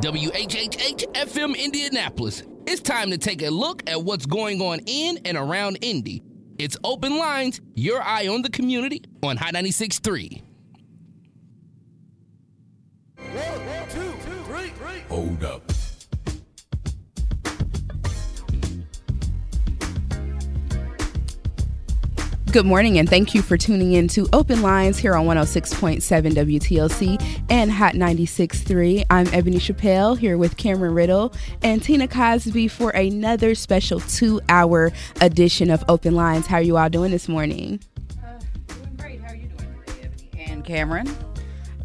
WHHH FM Indianapolis. It's time to take a look at what's going on in and around Indy. It's Open Lines, your eye on the community on High 96.3. One, two, three, three. Hold up. Good morning, and thank you for tuning in to Open Lines here on 106.7 WTLC and Hot 96.3. I'm Ebony Chappelle here with Cameron Riddle and Tina Cosby for another special two hour edition of Open Lines. How are you all doing this morning? Uh, doing great. How are you doing Ebony? And Cameron?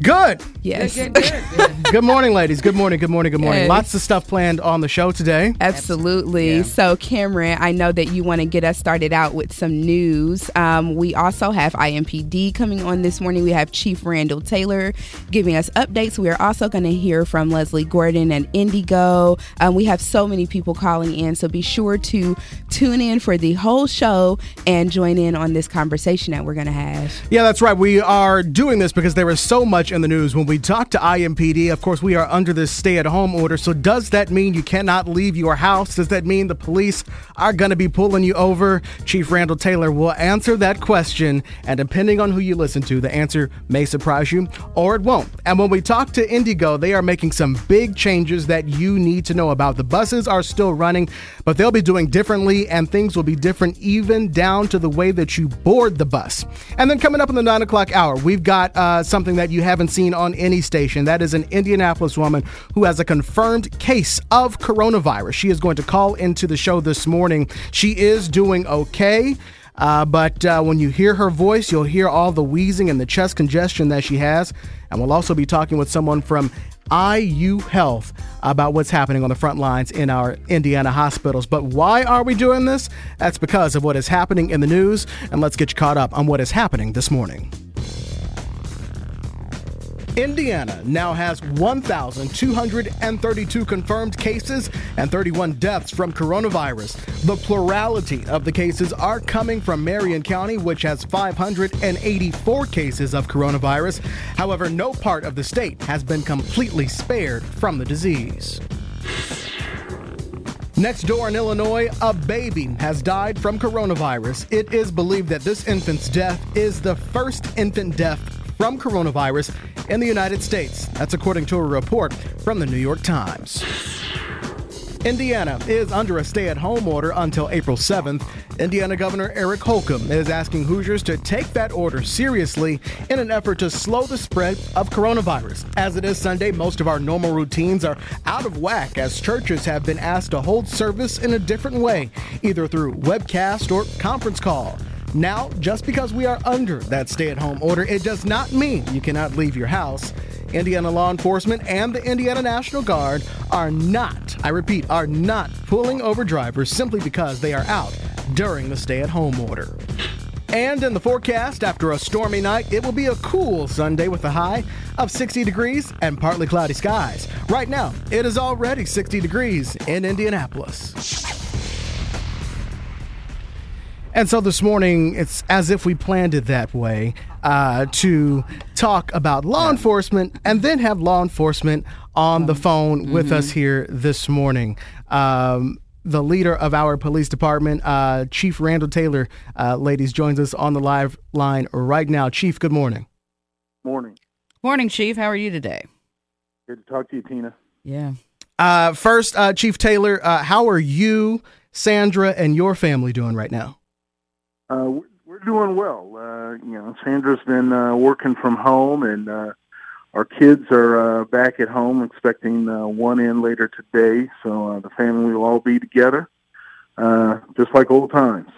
Good. Yes. Good, good, good. Good morning, ladies. Good morning. Good morning. Good morning. Good. Lots of stuff planned on the show today. Absolutely. Yeah. So, Cameron, I know that you want to get us started out with some news. Um, we also have IMPD coming on this morning. We have Chief Randal Taylor giving us updates. We are also going to hear from Leslie Gordon and IndyGo. Um, we have so many people calling in, so be sure to tune in for the whole show and join in on this conversation that we're going to have. Yeah, that's right. We are doing this because there is so much in the news. When we talk to IMPD, of course, we are under this stay at home order. So, does that mean you cannot leave your house? Does that mean the police are going to be pulling you over? Chief Randal Taylor will answer that question. And depending on who you listen to, the answer may surprise you or it won't. And when we talk to IndyGo, they are making some big changes that you need to know about. The buses are still running, but they'll be doing differently, and things will be different even down to the way that you board the bus. And then coming up in the nine o'clock hour, we've got uh, something that you haven't seen on any station. That is an Indianapolis woman who has a confirmed case of coronavirus. She is going to call into the show this morning. She is doing okay. Uh, but uh, when you hear her voice, you'll hear all the wheezing and the chest congestion that she has. And we'll also be talking with someone from IU Health about what's happening on the front lines in our Indiana hospitals. But why are we doing this? That's because of what is happening in the news. And let's get you caught up on what is happening this morning. Indiana now has 1,232 confirmed cases and 31 deaths from coronavirus. The plurality of the cases are coming from Marion County, which has 584 cases of coronavirus. However, no part of the state has been completely spared from the disease. Next door in Illinois, a baby has died from coronavirus. It is believed that this infant's death is the first infant death from coronavirus in the United States. That's according to a report from the New York Times. Indiana is under a stay at home order until April 7th. Indiana Governor Eric Holcomb is asking Hoosiers to take that order seriously in an effort to slow the spread of coronavirus. As it is Sunday, most of our normal routines are out of whack as churches have been asked to hold service in a different way, either through webcast or conference call. Now, just because we are under that stay at home order, it does not mean you cannot leave your house. Indiana law enforcement and the Indiana National Guard are not, I repeat, are not pulling over drivers simply because they are out during the stay at home order. And in the forecast, after a stormy night, it will be a cool Sunday with a high of 60 degrees and partly cloudy skies. Right now, it is already 60 degrees in Indianapolis. And so this morning, it's as if we planned it that way uh, to talk about law enforcement and then have law enforcement on the phone with us here this morning. Um, the leader of our police department, uh, Chief Randal Taylor, uh, ladies, joins us on the live line right now. Chief, good morning. Morning. Morning, Chief. How are you today? Good to talk to you, Tina. Yeah. Uh, first, uh, Chief Taylor, uh, how are you, Sandra, and your family doing right now? Uh, we're- we're doing well. Uh, you know, Sandra's been uh, working from home, and uh, our kids are uh, back at home, expecting uh, one in later today. So uh, the family will all be together, uh, just like old times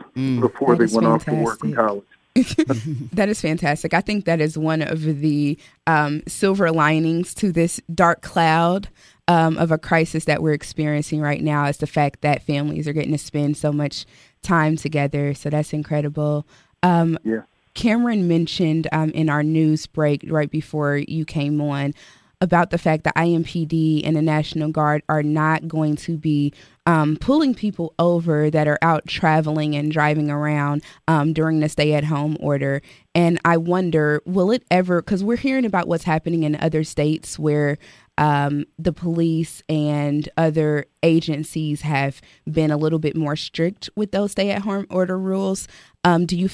before That they is went off to work in college. That is fantastic. I think that is one of the um, silver linings to this dark cloud um, of a crisis that we're experiencing right now is the fact that families are getting to spend so much time together. So that's incredible. Um, Yeah. Cameron mentioned um, in our news break right before you came on about the fact that IMPD and the National Guard are not going to be um, pulling people over that are out traveling and driving around um, during the stay at home order. And I wonder, will it ever, because we're hearing about what's happening in other states where um, the police and other agencies have been a little bit more strict with those stay-at-home order rules. Um, do you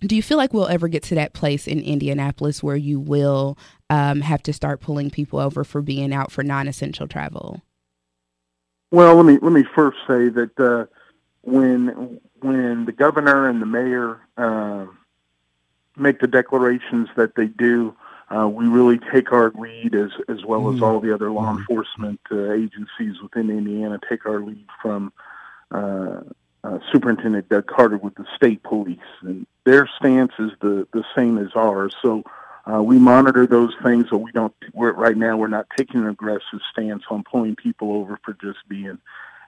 do you feel like we'll ever get to that place in Indianapolis where you will um, have to start pulling people over for being out for non-essential travel? Well, let me let me first say that uh, when when the governor and the mayor uh, make the declarations that they do, uh, we really take our lead as as well as all the other law enforcement uh, agencies within Indiana take our lead from uh, uh, Superintendent Doug Carter with the state police, and their stance is the the same as ours. So. Uh, we monitor those things, but we don't. We're, right now, we're not taking an aggressive stance on pulling people over for just being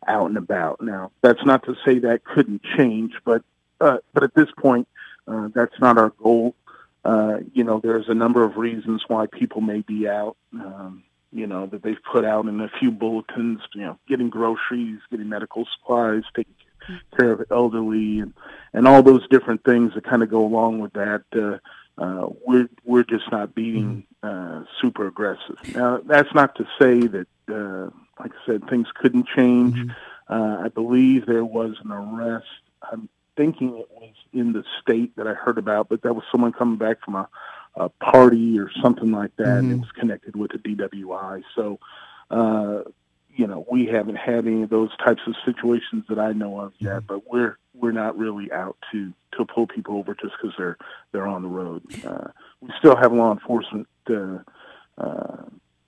out and about. Now, that's not to say that couldn't change, but uh, but at this point, uh, that's not our goal. Uh, you know, there's a number of reasons why people may be out. Um, you know that they've put out in a few bulletins. You know, getting groceries, getting medical supplies, taking care of elderly, and and all those different things that kind of go along with that. Uh, uh, we're we're just not being uh, super aggressive. Now, that's not to say that uh, like I said, things couldn't change. Mm-hmm. Uh, I believe there was an arrest. I'm thinking it was in the state that I heard about, but that was someone coming back from a, a party or something like that, mm-hmm. and it mm-hmm. was connected with a DWI. So, uh, you know, we haven't had any of those types of situations that I know of yet, mm-hmm. but we're we're not really out to to pull people over just because they're they're on the road. Uh, we still have law enforcement. Uh, uh,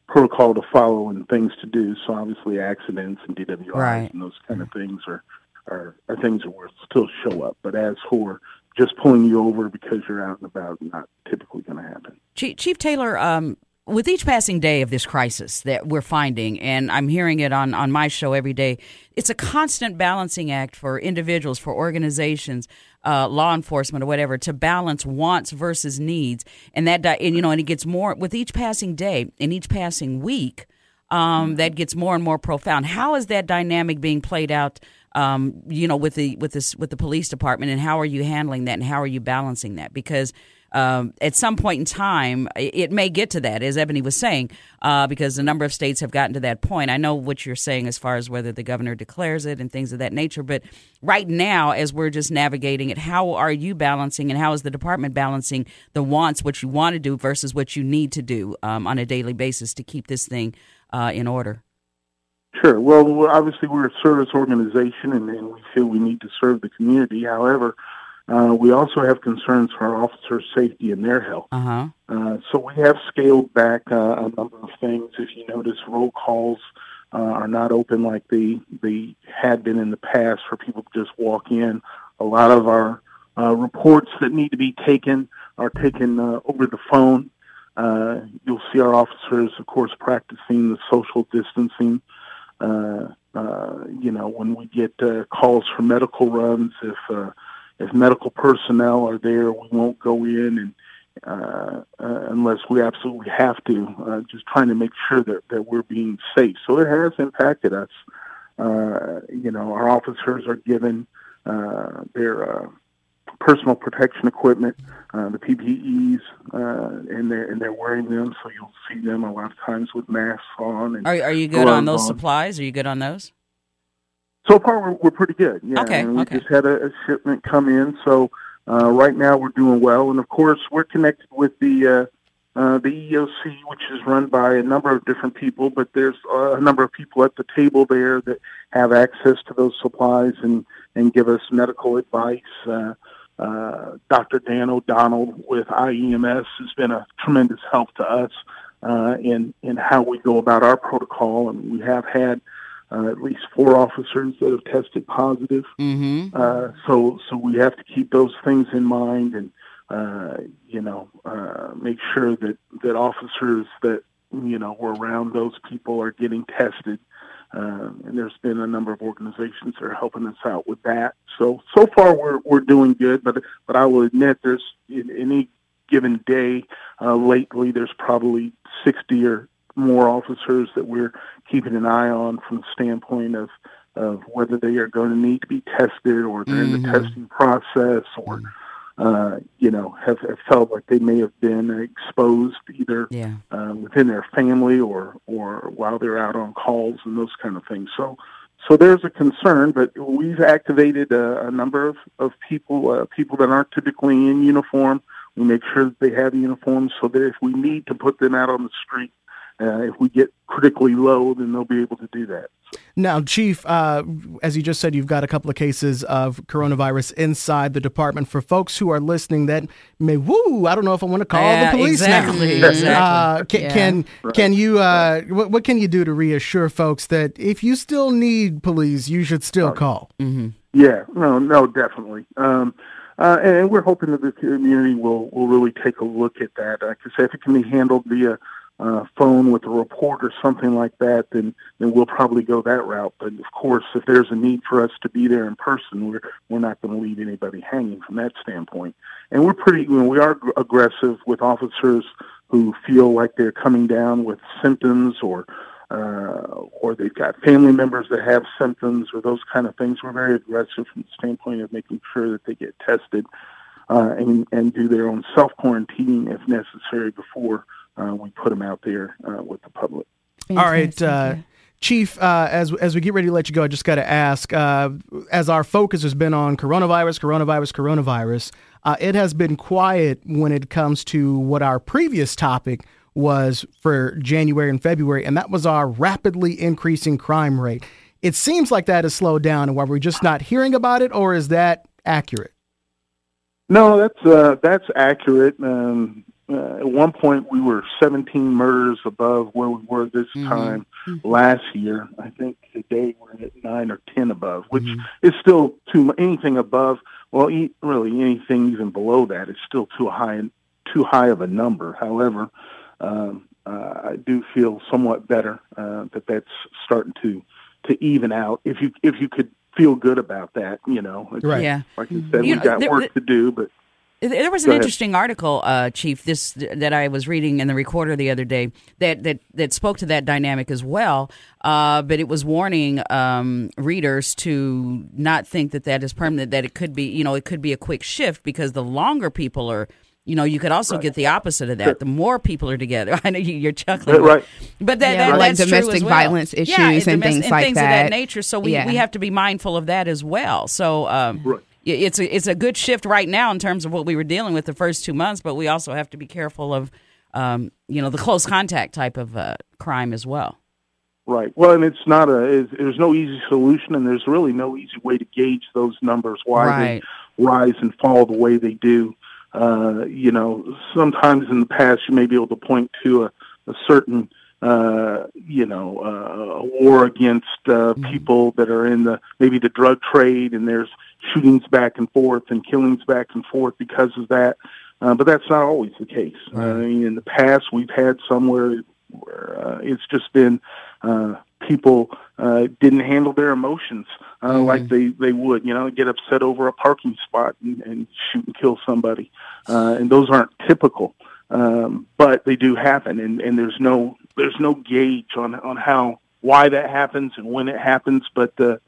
protocol to follow and things to do. So obviously, accidents and DWIs right. and those kind of things are, are are things that will still show up. But as for just pulling you over because you're out and about, not typically going to happen. Chief, Chief Taylor, um, with each passing day of this crisis that we're finding, and I'm hearing it on, on my show every day, it's a constant balancing act for individuals, for organizations, uh, law enforcement, or whatever, to balance wants versus needs. And that, and, you know, and it gets more with each passing day and each passing week. Um, that gets more and more profound. How is that dynamic being played out? Um, you know, with the with this with the police department, and how are you handling that, and how are you balancing that? Because um, at some point in time, it may get to that, as Ebony was saying, uh, because a number of states have gotten to that point. I know what you're saying as far as whether the governor declares it and things of that nature, but right now, as we're just navigating it, how are you balancing and how is the department balancing the wants, what you want to do versus what you need to do um, on a daily basis to keep this thing uh, in order? Sure. Well, obviously, we're a service organization and, and we feel we need to serve the community. However, uh, we also have concerns for our officers' safety and their health. Uh-huh. Uh, so we have scaled back uh, a number of things. If you notice, roll calls uh, are not open like they they had been in the past for people to just walk in. A lot of our uh, reports that need to be taken are taken uh, over the phone. Uh, you'll see our officers, of course, practicing the social distancing. Uh, uh, you know, when we get uh, calls for medical runs, if uh, if medical personnel are there, we won't go in and uh, uh, unless we absolutely have to. Uh, just trying to make sure that that we're being safe. So it has impacted us. Uh, you know, our officers are given uh, their uh, personal protection equipment, uh, the PPEs, uh, and they're and they're wearing them. So you'll see them a lot of times with masks on. And are are you good on those on. supplies? Are you good on those? So far, we're, we're pretty good. Yeah, okay. And we okay. just had a, a shipment come in, so uh, right now we're doing well. And of course, we're connected with the uh, uh, the EOC, which is run by a number of different people. But there's uh, a number of people at the table there that have access to those supplies and and give us medical advice. Uh, uh, Dr. Dan O'Donnell with IEMS has been a tremendous help to us uh, in in how we go about our protocol, and we have had uh, at least four officers that have tested positive. Mm-hmm. Uh, so, so we have to keep those things in mind, and uh, you know, uh, make sure that that officers that you know were around those people are getting tested. Uh, and there's been a number of organizations that are helping us out with that. So, so far we're we're doing good, but but I will admit there's in any given day uh, lately there's probably 60 or more officers that we're keeping an eye on from the standpoint of of whether they are going to need to be tested or they're mm-hmm. in the mm-hmm. testing process or uh, you know, have, have felt like they may have been exposed either Yeah. uh, within their family or or while they're out on calls and those kind of things. So so there's a concern, but we've activated a, a number of of people uh, people that aren't typically in uniform. We make sure that they have uniforms so that if we need to put them out on the street, uh, if we get critically low, then they'll be able to do that. Now, Chief, uh, as you just said, you've got a couple of cases of coronavirus inside the department. For folks who are listening that may, woo, I don't know if I want to call Yeah, the police exactly, now. exactly. Uh, can, Yeah. can can you? Uh, what, what can you do to reassure folks that if you still need police, you should still call? Yeah, no, no, definitely. Um, uh, and we're hoping that the community will, will really take a look at that. Like I say, if it can be handled via uh, phone with a report or something like that, then then we'll probably go that route. But of course, if there's a need for us to be there in person, we're we're not going to leave anybody hanging from that standpoint. And we're pretty, you know, we are aggressive with officers who feel like they're coming down with symptoms or uh, or they've got family members that have symptoms or those kind of things. We're very aggressive from the standpoint of making sure that they get tested uh, and, and do their own self quarantine if necessary before uh, we put them out there uh, with the public. All right, Fantastic, uh. Chief. Uh, as as we get ready to let you go, I just got to ask. Uh, as our focus has been on coronavirus, coronavirus, coronavirus, uh, it has been quiet when it comes to what our previous topic was for January and February, and that was our rapidly increasing crime rate. It seems like that has slowed down, and why we're just not hearing about it, or is that accurate? No, that's uh, that's accurate. Um, uh, at one point, we were 17 murders above where we were this time last year. I think today we're at nine or 10 above, which is still too anything above. Well, e- really anything even below that is still too high too high of a number. However, um, uh, I do feel somewhat better uh, that that's starting to to even out. If you if you could feel good about that, you know, Right. Yeah. Like you said, You we've know, got there- work to do, but There was an interesting article, uh, Chief, this that I was reading in the Recorder the other day that that, that spoke to that dynamic as well. Uh, but it was warning um, readers to not think that that is permanent. That it could be, you know, it could be a quick shift because the longer people are. You know, you could also get the opposite of that. The more people are together, I know you- you're chuckling, Right. But that, Yeah, that like that's true domestic as well. violence Yeah, issues and domes- things like things of that. that nature. So we, Yeah. we have to be mindful of that as well. So um, Right. It's a it's a good shift right now in terms of what we were dealing with the first two months, but we also have to be careful of um, you know the close contact type of uh, crime as well. Right. Well, and it's not a. It's, there's no easy solution, and there's really no easy way to gauge those numbers why Right. they rise and fall the way they do. Uh, you know, sometimes in the past you may be able to point to a, a certain, uh, you know, uh, a war against uh, people that are in the maybe the drug trade, and there's shootings back and forth and killings back and forth because of that. Uh, but that's not always the case. Uh, I mean, in the past, we've had somewhere where uh, it's just been uh, people uh, didn't handle their emotions uh, like they, they would, you know, get upset over a parking spot and, and shoot and kill somebody. Uh, and those aren't typical, um, but they do happen. And, and there's no there's no gauge on on how why that happens and when it happens. But uh,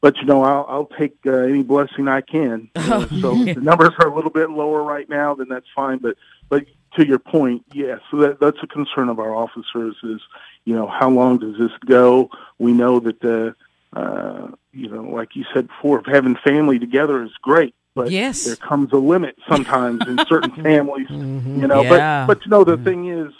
but you know, I'll, I'll take uh, any blessing I can. Uh, so the numbers are a little bit lower right now, then that's fine. But but to your point, yes, so that, that's a concern of our officers. Is you know how long does this go? We know that the uh, you know, like you said before, having family together is great. But Yes. there comes a limit sometimes in certain families, you know. Yeah. But but you know the thing is,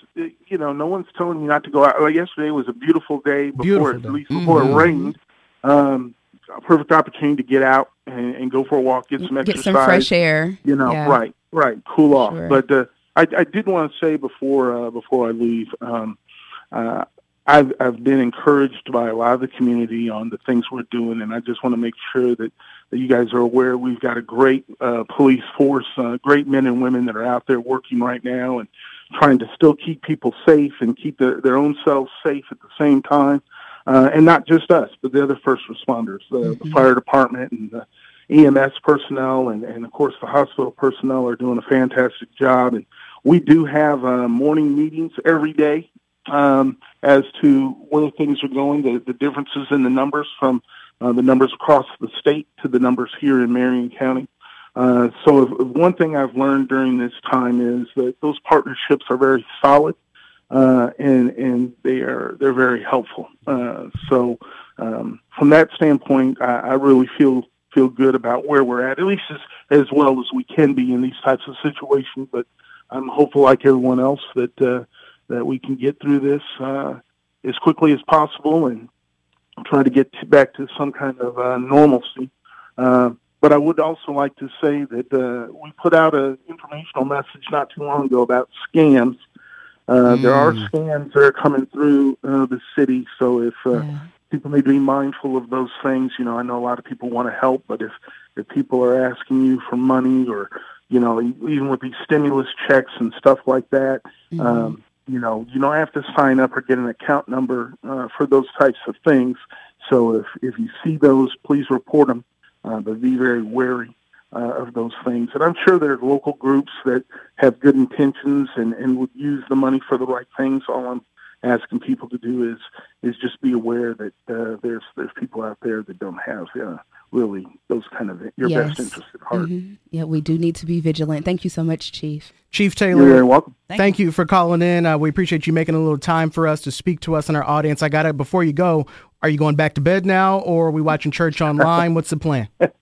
you know, no one's telling you not to go out. Yesterday was a beautiful day before, Beautiful at least before it rained. Um, a perfect opportunity to get out and, and go for a walk, get some Get exercise. some fresh air. You know, Yeah. right, right, cool off. Sure. But uh, I, I did want to say before uh, before I leave, um, uh, I've I've been encouraged by a lot of the community on the things we're doing, and I just want to make sure that, that you guys are aware we've got a great uh, police force, uh, great men and women that are out there working right now and trying to still keep people safe and keep their, their own selves safe at the same time. Uh, and not just us, but the other first responders, the, the fire department and the EMS personnel, and, and of course the hospital personnel are doing a fantastic job. And we do have uh, morning meetings every day um, as to where things are going, the, the differences in the numbers from uh, the numbers across the state to the numbers here in Marion County. Uh, so if, one thing I've learned during this time is that those partnerships are very solid, uh, and and they are they're very helpful. Uh, so um, from that standpoint, I, I really feel feel good about where we're at, at least as as well as we can be in these types of situations. But I'm hopeful, like everyone else, that uh, that we can get through this uh, as quickly as possible and try to get back to some kind of uh, normalcy. Uh, but I would also like to say that uh, we put out an informational message not too long ago about scams. Uh, mm. There are mm. scams that are coming through uh, the city, so if uh, yeah. people need to be mindful of those things, you know, I know a lot of people want to help, but if if people are asking you for money or you know, even with these stimulus checks and stuff like that, mm-hmm. um, you know, you don't have to sign up or get an account number uh, for those types of things. So if if you see those, please report them, uh, but be very wary uh, of those things. And I'm sure there are local groups that have good intentions and, and would use the money for the right things. All I'm asking people to do is is just be aware that uh, there's there's people out there that don't have uh, really those kind of your yes. best interest at heart. Mm-hmm. Yeah, we do need to be vigilant. Thank you so much, Chief. Chief Taylor, you're very welcome. Thank, thank you. you. for calling in. Uh, we appreciate you making a little time for us to speak to us and our audience. I got it. Before you go, are you going back to bed now, or are we watching church online? What's the plan?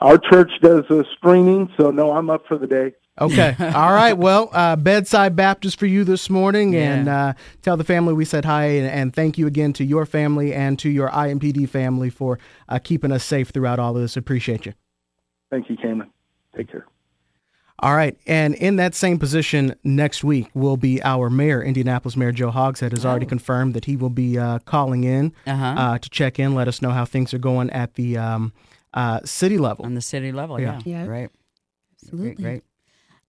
Our church does a streaming, so no, I'm up for the day. Okay. All right. Well, uh, bedside Baptist for you this morning, yeah. and uh, tell the family we said hi, and, and, thank you again to your family and to your IMPD family for uh, keeping us safe throughout all of this. Appreciate you. Thank you, Cameron. Take care. All right. And in that same position next week will be our mayor, Indianapolis Mayor Joe Hogsett, has already oh. confirmed that he will be uh, calling in uh-huh. uh, to check in, let us know how things are going at the um, uh, city level. On the city level, yeah. Yeah. yeah. Right. Absolutely. Great, great.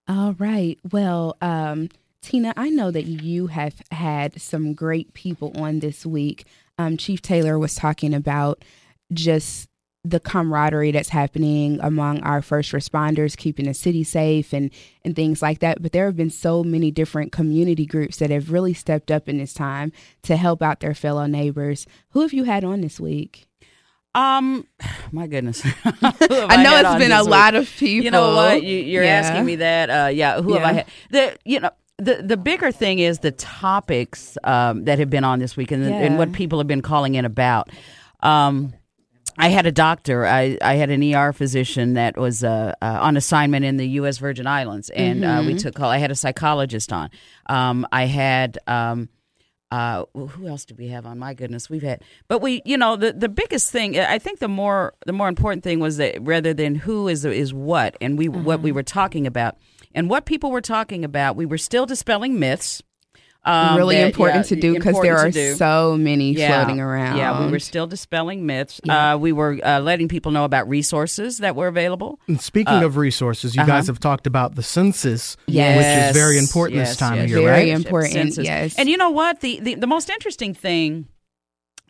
All right. Well, um, Tina, I know that you have had some great people on this week. Um, Chief Taylor was talking about just the camaraderie that's happening among our first responders, keeping the city safe and and things like that. But there have been so many different community groups that have really stepped up in this time to help out their fellow neighbors. Who have you had on this week? Um, my goodness. I know it's been a week? lot of people. You know what? You, are yeah. asking me that. Uh, yeah. Who yeah. have I had? The you know the the bigger thing is the topics um, that have been on this week and, yeah. and what people have been calling in about. Um, I had a doctor. I, I had an ER physician that was uh, uh, on assignment in the U.S. Virgin Islands, and mm-hmm. uh, we mm-hmm. took call. I had a psychologist on. Um, I had um, uh, who else do we have on? My goodness, we've had. But we, you know, the the biggest thing. I think the more the more important thing was that rather than who is is what, and we mm-hmm. what we mm-hmm. were talking about, and what people were talking about, we were still dispelling myths. Um, really that, important yeah, to do because there are so many yeah, floating around. Yeah, we were still dispelling myths. Yeah. Uh, we were uh, letting people know about resources that were available. And speaking uh, of resources, you uh-huh. guys have talked about the census, yes. which is very important yes, this time yes. of year, very right? Very important, census. yes. And you know what? The, the, the most interesting thing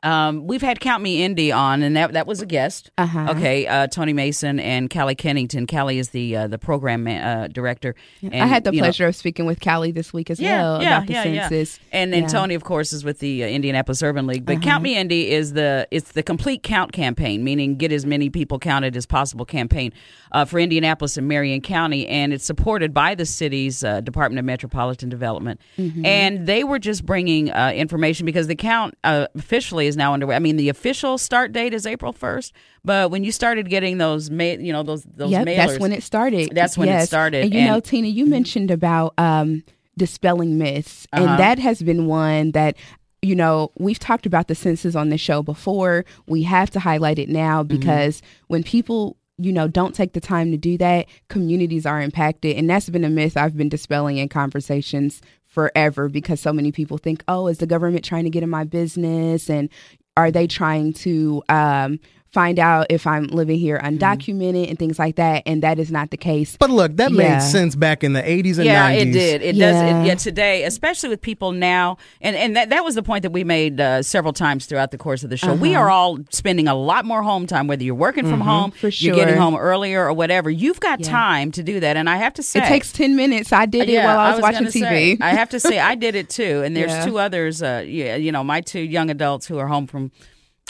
um, we've had Count Me Indy on, and that that was a guest. Uh-huh. Okay, uh, Tony Mason and Callie Kennington. Callie is the uh, the program uh, director. And, I had the pleasure know, of speaking with Callie this week as yeah, well yeah, about the yeah, census. And then Tony, of course, is with the uh, Indianapolis Urban League. But uh-huh. Count Me Indy is the it's the complete count campaign, meaning get as many people counted as possible campaign uh, for Indianapolis and Marion County, and it's supported by the city's uh, Department of Metropolitan Development. Mm-hmm. And they were just bringing information because the count officially is now underway. I mean, the official start date is April first, but when you started getting those, ma- you know, those those yep, mailers, that's when it started. That's when yes. it started. And you and, know, Tina, you mentioned about um, dispelling myths, uh-huh. and that has been one that you know, we've talked about the census on the show before. We have to highlight it now mm-hmm. because mm-hmm. when people, you know, don't take the time to do that, communities are impacted. And that's been a myth I've been dispelling in conversations forever because so many people think, oh, is the government trying to get in my business? And are they trying to um, find out if I'm living here mm-hmm. undocumented mm-hmm. and things like that. And that is not the case. But look, that yeah. made sense back in the 80s and yeah, 90s. it did. It yeah. does. It, yeah, today, especially with people now, and, and that, that was the point that we made uh, several times throughout the course of the show. Uh-huh. We are all spending a lot more home time, whether you're working from mm-hmm. home, For sure. you're getting home earlier or whatever. You've got yeah. time to do that. And I have to say, it takes 10 minutes. I did it while I was, I was watching TV. Say, I have to say, I did it too. And there's two others, uh, yeah, you know, my two young adults who are home from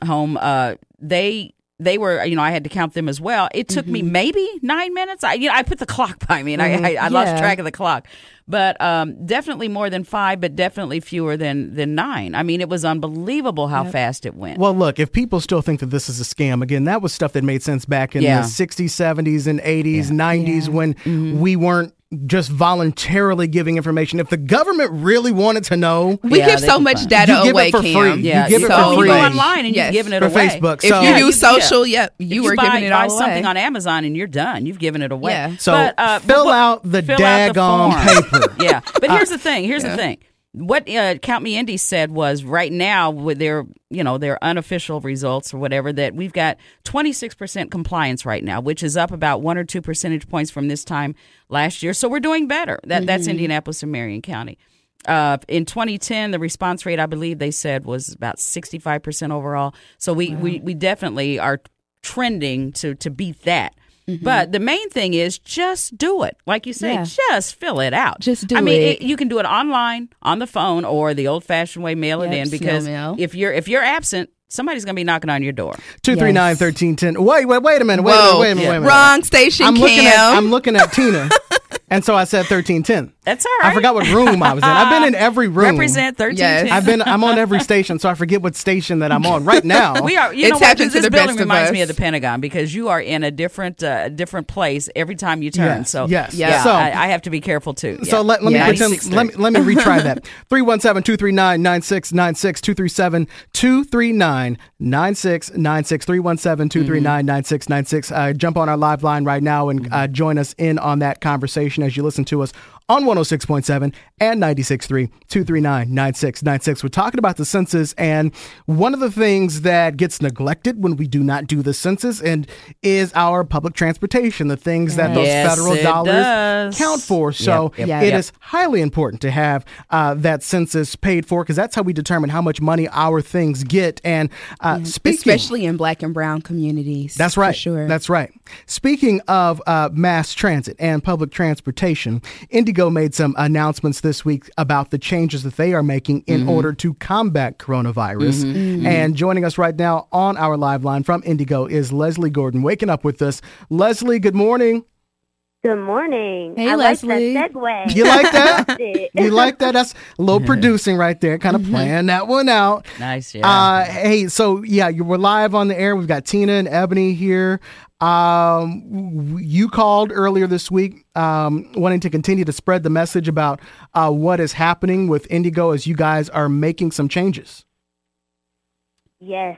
home, uh, they they were, you know, I had to count them as well. It took me maybe nine minutes. I, you know, I put the clock by me, and I, I, I lost track of the clock. But um, definitely more than five, but definitely fewer than than nine. I mean, it was unbelievable how fast it went. Well, look, if people still think that this is a scam, again, that was stuff that made sense back in Yeah. the 60s, 70s, and 80s, 90s when Mm-hmm. we weren't just voluntarily giving information. If the government really wanted to know, We Yeah, give they so can much find- data You give it away, for Cam. free. You yeah, give it so for you free. go online and Yes. you've given it For away. Facebook. If you Yeah, use yeah. social, yep, If you were buy, giving it buy all something on Amazon and you're done. You've given it away. Yeah. So but, uh, fill but- out the fill out the daggone paper. yeah, but here's the thing. Here's Yeah. the thing. What uh, Count Me Indy said was right now with their you know their unofficial results or whatever that we've got 26% compliance right now, which is up about one or two percentage points from this time last year. So we're doing better. That that's Indianapolis and Marion County. Uh, in 2010, the response rate, I believe they said, was about 65% overall. So we, we, we definitely are trending to, to beat that. But mm-hmm. the main thing is just do it. Like you say, Yeah. just fill it out. Just do it. I mean, it. you can do it online, on the phone, or the old fashioned way, mail it in. Because mail. if you're if you're absent, somebody's going to be knocking on your door. 239 1310. Wait, wait, wait a minute. Wait, a minute, Whoa. wait a minute. Wait a minute. Wrong station, I'm Cam. looking, at, I'm looking at Tina, and so I said 1310. That's all right. I forgot what room I was in. I've been in every room. Represent thirteen. Yes. I've been. I'm on every station, so I forget what station that I'm on right now. We are. You It's know what? happened This to the building best of reminds us. me of the Pentagon because you are in a different, uh, different place every time you turn. Yes, so yes. yeah, So- I, I have to be careful too. So Yeah. let, let me Yeah. pretend, let me let me retry that. 317-239-9696 237 239-9696 317-239-9696 uh, jump on our live line right now and uh, join us in on that conversation as you listen to us on 106.7 and 96.3 239-9696 we're talking about the census and one of the things that gets neglected when we do not do the census and is our public transportation the things that those Yes, federal dollars does. count for so Yep, yep, it yep. is highly important to have uh, that census paid for because that's how we determine how much money our things get. And uh, speaking, especially in black and brown communities. that's right. sure. That's right. Speaking of uh, mass transit and public transportation, IndyGo made some announcements this week about the changes that they are making in Mm-hmm. order to combat coronavirus. And joining us right now on our live line from IndyGo is Leslie Gordon, waking up with us. Leslie, good morning. Good morning. Hey, I Leslie. like that segue. You like that? Loved it. You like that? That's a little producing right there, kind of playing that one out. nice. Yeah. Uh, hey, so yeah, you were live on the air. We've got Tina and Ebony here. Um, you called earlier this week, um, wanting to continue to spread the message about uh, what is happening with IndyGo as you guys are making some changes. Yes.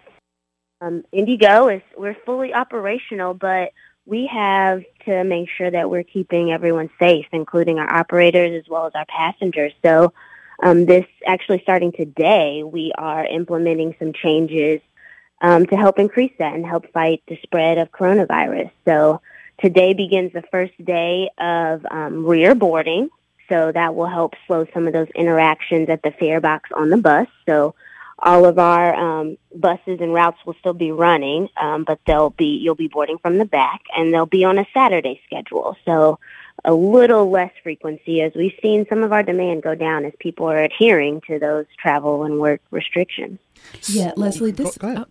Um, IndyGo is we're fully operational, but we have to make sure that we're keeping everyone safe, including our operators as well as our passengers. So, um, this actually starting today, we are implementing some changes um, to help increase that and help fight the spread of coronavirus. So, today begins the first day of um, rear boarding. So that will help slow some of those interactions at the fare box on the bus. So all of our um, buses and routes will still be running, um, but they'll be you'll be boarding from the back, and they'll be on a Saturday schedule. So a little less frequency, as we've seen some of our demand go down as people are adhering to those travel and work restrictions. Yeah, Leslie. This. Go ahead.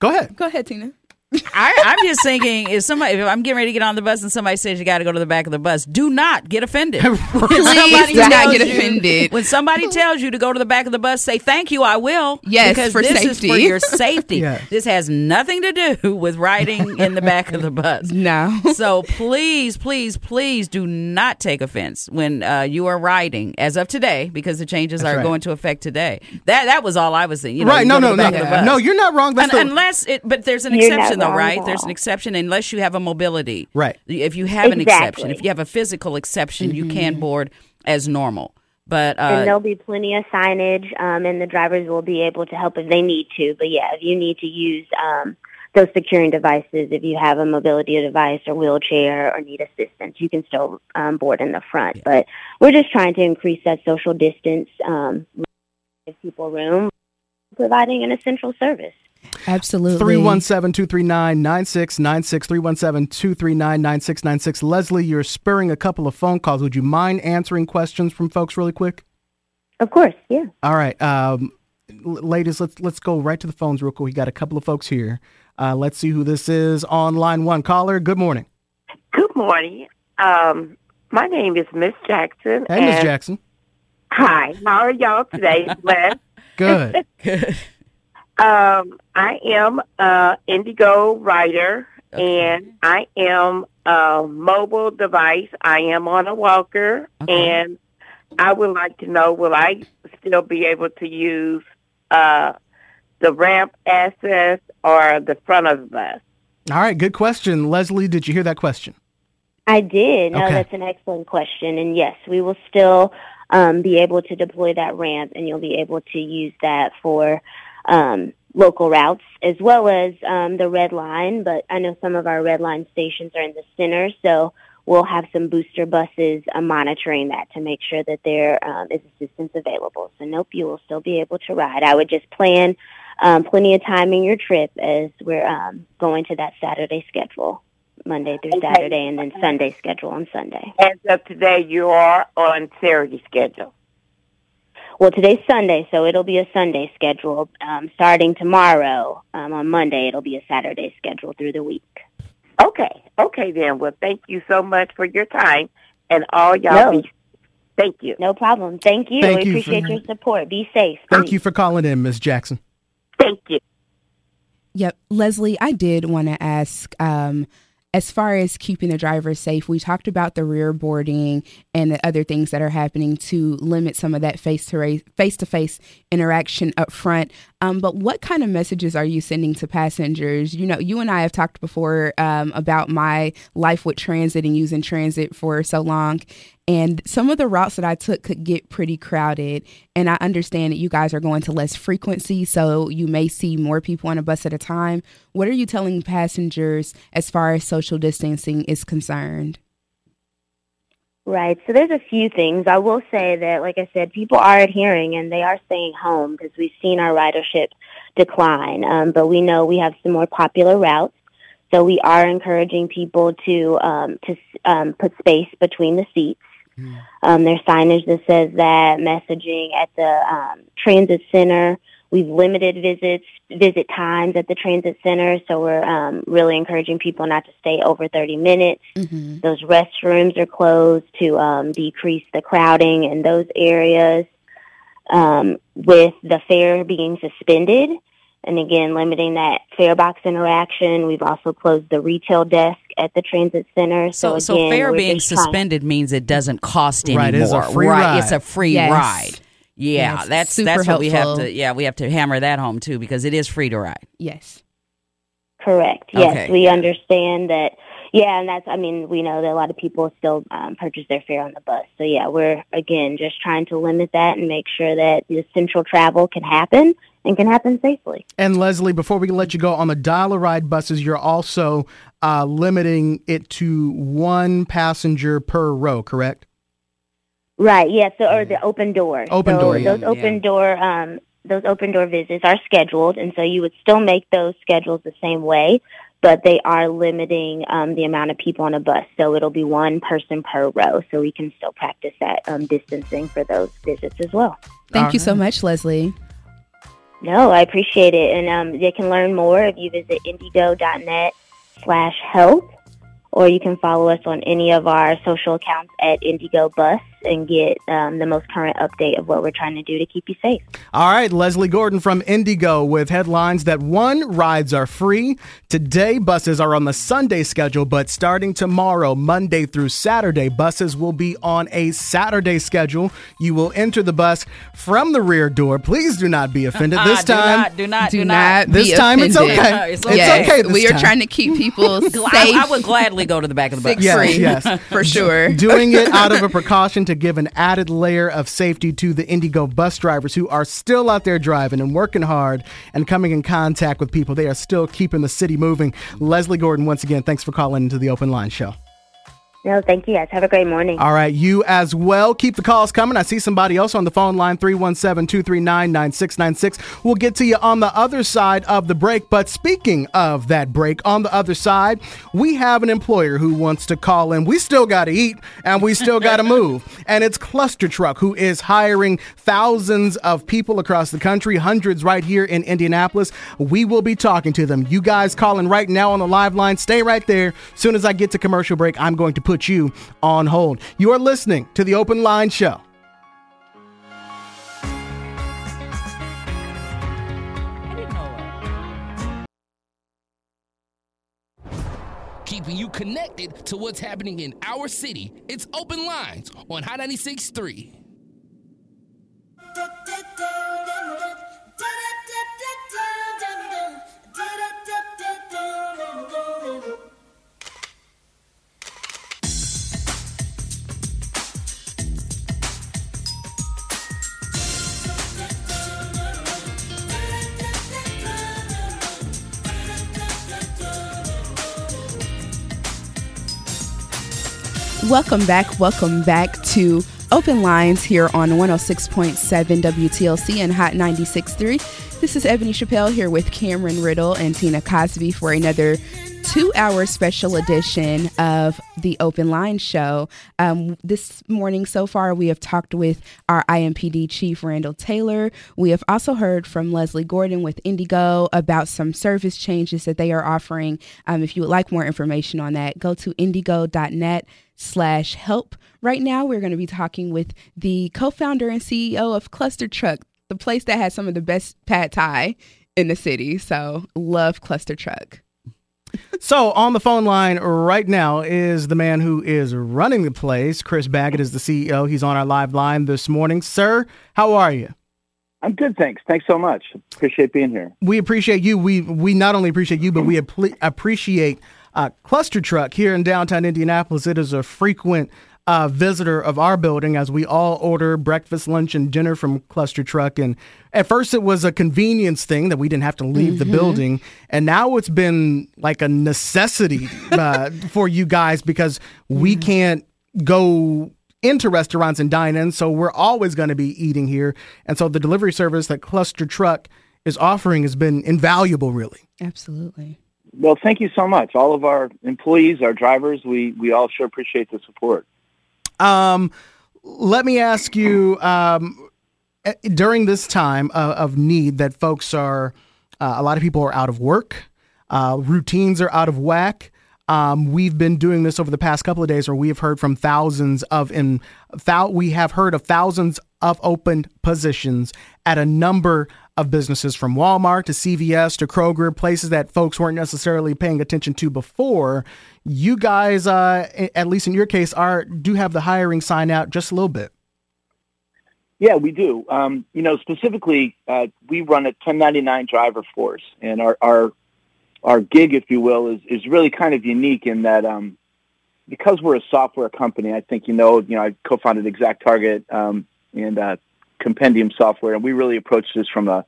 Go ahead. go ahead, Tina. I, I'm just thinking if somebody, if I'm getting ready to get on the bus and somebody says you got to go to the back of the bus, do not get offended. When somebody do not tells get you- offended. When somebody tells you to go to the back of the bus, say thank you, I will. Yes, because for this is for your safety. Yeah. This has nothing to do with riding in the back of the bus. No. So please, please, please do not take offense when uh, you are riding as of today, because the changes That's are right. going to affect today. That that was all I was thinking. You know, right? you No, no, no, back of the bus. no. You're not wrong. That's Un- the, unless it, but there's an You're not exception though, right? There's an exception unless you have a mobility. Right. If you have an exception, if you have a physical exception, you can board as normal. But and uh, there'll be plenty of signage, um, and the drivers will be able to help if they need to. But yeah, if you need to use um, those securing devices, if you have a mobility device or wheelchair or need assistance, you can still um, board in the front. But we're just trying to increase that social distance, um, give people room, providing an essential service. Absolutely. 317 239 9696. 317 239 9696. Leslie, you're spurring a couple of phone calls. Would you mind answering questions from folks really quick? Of course, yeah. All right. Um, ladies, let's let's go right to the phones real quick. We got a couple of folks here. Uh, let's see who this is on line one. Caller, good morning. Good morning. Um, my name is Miss Jackson. Hey, Miss Jackson. Hi. How are y'all today? Les? good. Good. Um, I am an IndyGo writer, and I am a mobile device. I am on a walker, Okay. and I would like to know: Will I still be able to use uh, the ramp access or the front of the bus? All right, good question. Leslie, did you hear that question? I did. No, Okay. that's an excellent question. And yes, we will still um, be able to deploy that ramp, and you'll be able to use that for um, local routes as well as um, the red line. But I know some of our red line stations are in the center, so we'll have some booster buses uh, monitoring that to make sure that there um, is assistance available. So nope, you will still be able to ride. I would just plan um, plenty of time in your trip as we're um, going to that Saturday schedule. Monday through Okay. Saturday, and then Sunday schedule on Sunday. As of today, you are on Saturday schedule. Well, today's Sunday, so it'll be a Sunday schedule. Um, starting tomorrow, um, on Monday, it'll be a Saturday schedule through the week. Okay, okay then. Well, thank you so much for your time and all y'all. No. Be, thank you. No problem. Thank you. Thank we you for- appreciate your support. Be safe. Thank please. you for calling in, Miss Jackson. Thank you. Yep. Leslie, I did want to ask um, as far as keeping the driver safe, we talked about the rear boarding and the other things that are happening to limit some of that face to face to face interaction up front. Um, but what kind of messages are you sending to passengers? You know, you and I have talked before um, about my life with transit and using transit for so long. And some of the routes that I took could get pretty crowded. And I understand that you guys are going to less frequency, so you may see more people on a bus at a time. What are you telling passengers as far as social distancing is concerned? Right. So there's a few things. I will say that, like I said, people are adhering and they are staying home because we've seen our ridership decline. Um, but we know we have some more popular routes. So we are encouraging people to um, to um, put space between the seats. Um, there's signage that says that messaging at the um, transit center. We've limited visits, visit times at the transit center, so we're um, really encouraging people not to stay over 30 minutes. Mm-hmm. Those restrooms are closed to um, decrease the crowding in those areas. Um, with the fare being suspended, and again limiting that fare box interaction, we've also closed the retail desk at the transit center. So, So, so again, fare being just trying- suspended means it doesn't cost anymore. Right, it's a free right, it's a free Yes. ride. Yeah, Yes, that's super that's what we have to. Yeah, we have to hammer that home too because it is free to ride. Yes. Correct. Yes, Okay. we understand that. Yeah, and that's. I mean, we know that a lot of people still um, purchase their fare on the bus. So yeah, we're again just trying to limit that and make sure that the central travel can happen and can happen safely. And Leslie, before we let you go, on the dial a ride buses, you're also uh, limiting it to one passenger per row, correct? Right. Yeah. So or the open door. Open so door, yeah. Those open door. Um, those open door visits are scheduled, and so you would still make those schedules the same way, but they are limiting um, the amount of people on a bus. So it'll be one person per row, so we can still practice that um, distancing for those visits as well. Thank All you so much, Leslie. No, I appreciate it. And um, they can learn more if you visit indygo.net slash health, or you can follow us on any of our social accounts at IndyGo Bus and get um, the most current update of what we're trying to do to keep you safe. All right, Leslie Gordon from IndyGo with headlines that one, rides are free. Today, buses are on the Sunday schedule, but starting tomorrow, Monday through Saturday, buses will be on a Saturday schedule. You will enter the bus from the rear door. Please do not be offended this Ah, do time. not, do not, Do do not be This time it's offended. okay. It's It's okay. okay this we are time. trying to keep people safe. I, I would gladly go to the back of the bus. Yes, yes. for sure. Doing it out of a precaution to give an added layer of safety to the IndyGo bus drivers who are still out there driving and working hard and coming in contact with people. They are still keeping the city moving. Leslie Gordon, once again, thanks for calling into the Open Line Show. No, thank you guys. Have a great morning. All right, you as well. Keep the calls coming. I see somebody else on the phone line 317 239 9696. We'll get to you on the other side of the break. But speaking of that break, on the other side, we have an employer who wants to call in. We still got to eat and we still got to move. And it's ClusterTruck, who is hiring thousands of people across the country, hundreds right here in Indianapolis. We will be talking to them. You guys calling right now on the live line. Stay right there. Soon as I get to commercial break, I'm going to put you on hold. You are listening to the Open Line Show. Keeping you connected to what's happening in our city. It's Open Lines on High 96.3. Welcome back. Welcome back to Open Lines here on 106.7 WTLC and Hot 96.3. This is Ebony Chappelle here with Cameron Riddle and Tina Cosby for another two hour special edition of the Open Line Show. Um, this morning, so far, we have talked with our IMPD Chief Randal Taylor. We have also heard from Leslie Gordon with IndyGo about some service changes that they are offering. Um, if you would like more information on that, go to indygo.net slash help. Right now, we're going to be talking with the co-founder and CEO of ClusterTruck, the place that has some of the best pad thai in the city. So love ClusterTruck. So on the phone line right now is the man who is running the place. Chris Baggett is the CEO. He's on our live line this morning. Sir, how are you? I'm good, thanks. Thanks so much. Appreciate being here. We appreciate you. We we not only appreciate you, but we appre- appreciate uh, ClusterTruck here in downtown Indianapolis. It is a frequent uh, visitor of our building as we all order breakfast, lunch, and dinner from ClusterTruck. And at first, it was a convenience thing that we didn't have to leave Mm-hmm. the building. And now it's been like a necessity uh, for you guys because we can't go into restaurants and dine in. So we're always going to be eating here. And so the delivery service that ClusterTruck is offering has been invaluable, really. Absolutely. Well, thank you so much. All of our employees, our drivers, we, we all sure appreciate the support. Um, let me ask you um, eh, during this time of, of need that folks are, uh, a lot of people are out of work, uh, routines are out of whack. Um, we've been doing this over the past couple of days, where we have heard from thousands of in thou, we have heard of thousands of open positions at a number of businesses from Walmart to CVS to Kroger, places that folks weren't necessarily paying attention to before. You guys, uh, at least in your case, are do have the hiring sign out just a little bit. Yeah, we do. Um, you know, specifically, uh, we run a 1099 driver force, and our, our our gig, if you will, is is really kind of unique in that um, because we're a software company. I think you know, you know, I co-founded ExactTarget um, and uh, Compendium Software, and we really approach this from a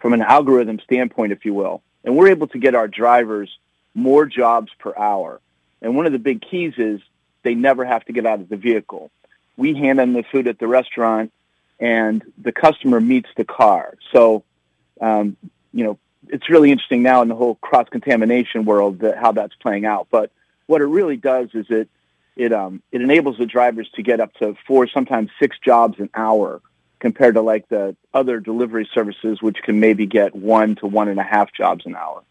from an algorithm standpoint, if you will. And we're able to get our drivers more jobs per hour. And one of the big keys is they never have to get out of the vehicle. We hand them the food at the restaurant, and the customer meets the car. So, um, you know, it's really interesting now in the whole cross contamination world that how that's playing out. But what it really does is it it um, it enables the drivers to get up to four, sometimes six jobs an hour, compared to like the other delivery services, which can maybe get one to one and a half jobs an hour.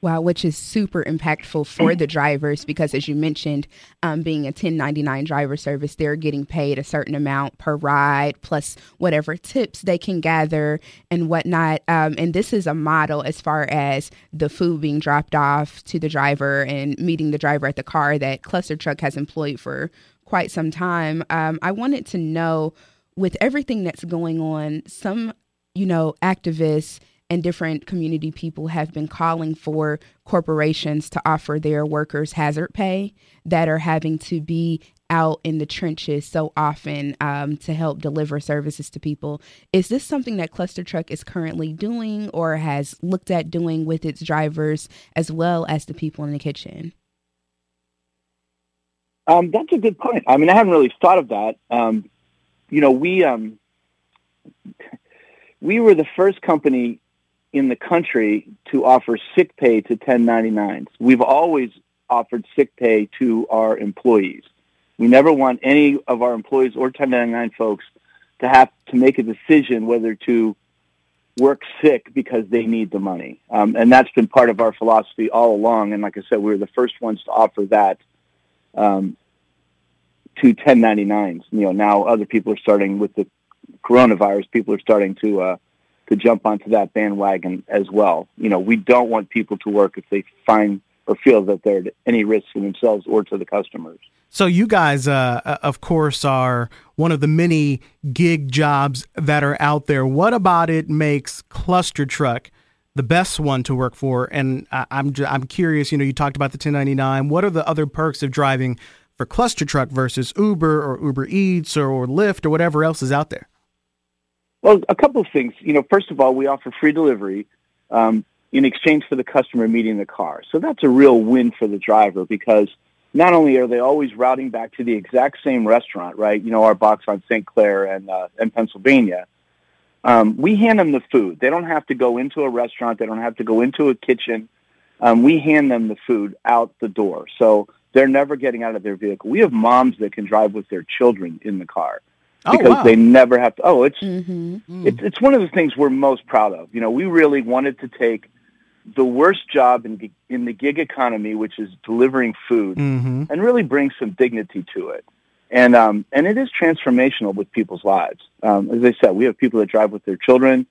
Wow, which is super impactful for the drivers because, as you mentioned, um, being a 1099 driver service, they're getting paid a certain amount per ride plus whatever tips they can gather and whatnot. Um, and this is a model as far as the food being dropped off to the driver and meeting the driver at the car that ClusterTruck has employed for quite some time. Um, I wanted to know with everything that's going on, some, you know, activists and different community people have been calling for corporations to offer their workers hazard pay that are having to be out in the trenches so often um, to help deliver services to people. Is this something that ClusterTruck is currently doing or has looked at doing with its drivers as well as the people in the kitchen? Um, that's a good point. I mean, I haven't really thought of that. Um, you know, we um, we were the first company in the country to offer sick pay to 1099s. We've always offered sick pay to our employees. We never want any of our employees or 1099 folks to have to make a decision whether to work sick because they need the money. Um, and that's been part of our philosophy all along. And like I said, we were the first ones to offer that um, to 1099s. You know, now other people are starting with the coronavirus. People are starting to uh, to jump onto that bandwagon as well. You know, we don't want people to work if they find or feel that they're at any risk to themselves or to the customers. So you guys, uh, uh, of course, are one of the many gig jobs that are out there. What about it makes ClusterTruck the best one to work for? And I, I'm I'm curious. You know, you talked about the 1099. What are the other perks of driving for ClusterTruck versus Uber or Uber Eats or, or Lyft or whatever else is out there? Well, a couple of things. You know, first of all, we offer free delivery um, in exchange for the customer meeting the car. So that's a real win for the driver because not only are they always routing back to the exact same restaurant, right? You know, our box on St. Clair and uh, and Pennsylvania. Um, we hand them the food. They don't have to go into a restaurant. They don't have to go into a kitchen. Um, we hand them the food out the door. So they're never getting out of their vehicle. We have moms that can drive with their children in the car because oh, wow. they never have to. Oh, it's Mm-hmm. it's it's one of the things we're most proud of. You know, we really wanted to take the worst job in in the gig economy, which is delivering food, Mm-hmm. and really bring some dignity to it. And um, and it is transformational with people's lives. Um, as I said, we have people that drive with their children.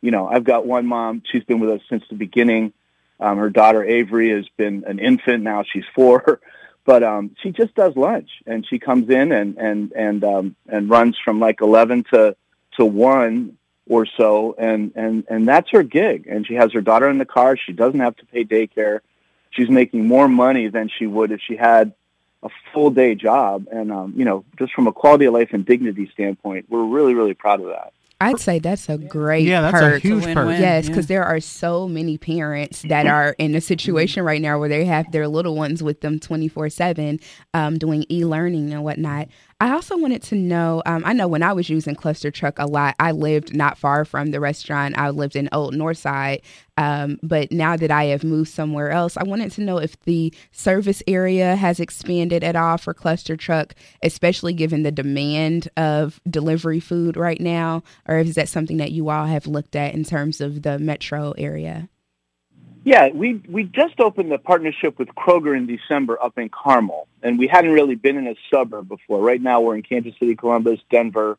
You know, I've got one mom. She's been with us since the beginning. Um, her daughter Avery has been an infant. Now she's four, but um, she just does lunch, and she comes in and and and um, and runs from like eleven to to one or so, and and and that's her gig. And she has her daughter in the car. She doesn't have to pay daycare. She's making more money than she would if she had a full day job. And um, you know, just from a quality of life and dignity standpoint, we're really really proud of that. I'd say that's a great Yeah, that's a huge win-win. perk. Yes, Yeah. because there are so many parents that are in a situation right now where they have their little ones with them 24 7 um, doing e learning and whatnot. I also wanted to know um, I know when I was using ClusterTruck a lot, I lived not far from the restaurant. I lived in Old Northside. Um, but now that I have moved somewhere else, I wanted to know if the service area has expanded at all for ClusterTruck, especially given the demand of delivery food right now, or is that something that you all have looked at in terms of the metro area? Yeah, we we just opened a partnership with Kroger in December up in Carmel, and we hadn't really been in a suburb before. Right now, we're in Kansas City, Columbus, Denver,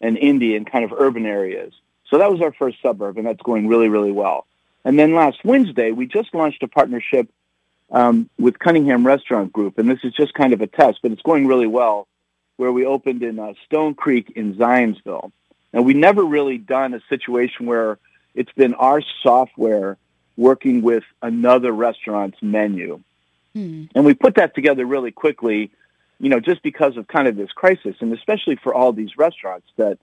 and Indy, in kind of urban areas. So that was our first suburb, and that's going really, really well. And then last Wednesday, we just launched a partnership um, with Cunningham Restaurant Group, and this is just kind of a test, but it's going really well. Where we opened in uh, Stone Creek in Zionsville, and we never really done a situation where it's been our software working with another restaurant's menu. Hmm. And we put that together really quickly, you know, just because of kind of this crisis and especially for all these restaurants that,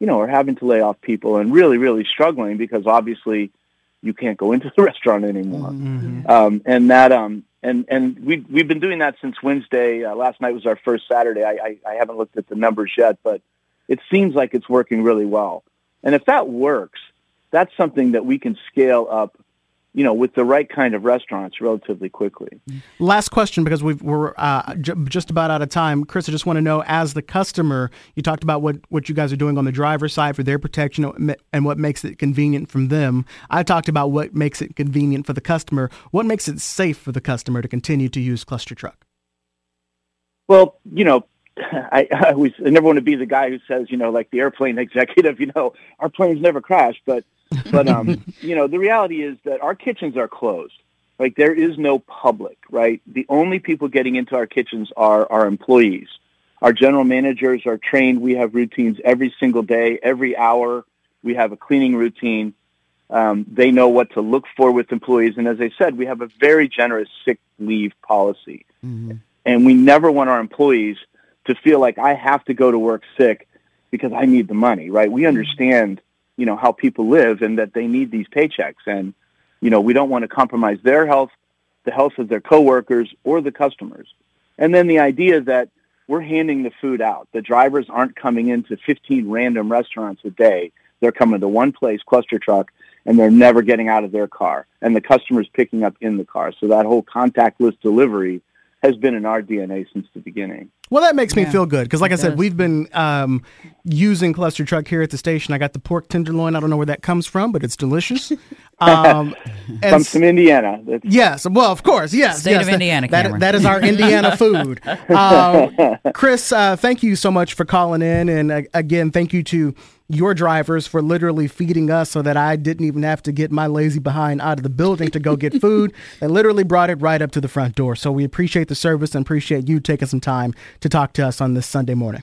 you know, are having to lay off people and really, really struggling because obviously you can't go into the restaurant anymore. Mhm. Um, and that, um, and, and we, we've been doing that since Wednesday. Uh, last night was our first Saturday. I, I, I haven't looked at the numbers yet, but it seems like it's working really well. And if that works, that's something that we can scale up, you know, with the right kind of restaurants relatively quickly. Last question because we've, we're uh, j- just about out of time. Chris, I just want to know, as the customer, you talked about what, what you guys are doing on the driver's side for their protection and what makes it convenient from them. I talked about what makes it convenient for the customer. What makes it safe for the customer to continue to use ClusterTruck? Well, you know, I, I always I never want to be the guy who says, you know, like the airplane executive, you know, our planes never crash, but but um, you know, the reality is that our kitchens are closed. Like there is no public, right? The only people getting into our kitchens are our employees. Our general managers are trained. We have routines every single day, every hour. We have a cleaning routine. Um, they know what to look for with employees, and as I said, we have a very generous sick leave policy and we never want our employees to feel like I have to go to work sick because I need the money, right? We understand, you know, how people live and that they need these paychecks and you know, we don't want to compromise their health, the health of their coworkers or the customers. And then the idea that we're handing the food out. The drivers aren't coming into 15 random restaurants a day. They're coming to one place, ClusterTruck, and they're never getting out of their car. And the customer's picking up in the car. So that whole contactless delivery has been in our DNA since the beginning. Well, that makes me Yeah, feel good because, like I it said, does. we've been um, using ClusterTruck here at the station. I got the pork tenderloin. I don't know where that comes from, but it's delicious. Um, and From some Indiana. That's, Yes, well, of course, yes. State yes, of that- Indiana, that- that is our Indiana food. Um, Chris, uh, thank you so much for calling in, and uh, again, thank you to your drivers for literally feeding us, so that I didn't even have to get my lazy behind out of the building to go get food. They literally brought it right up to the front door. So we appreciate the service and appreciate you taking some time to talk to us on this Sunday morning.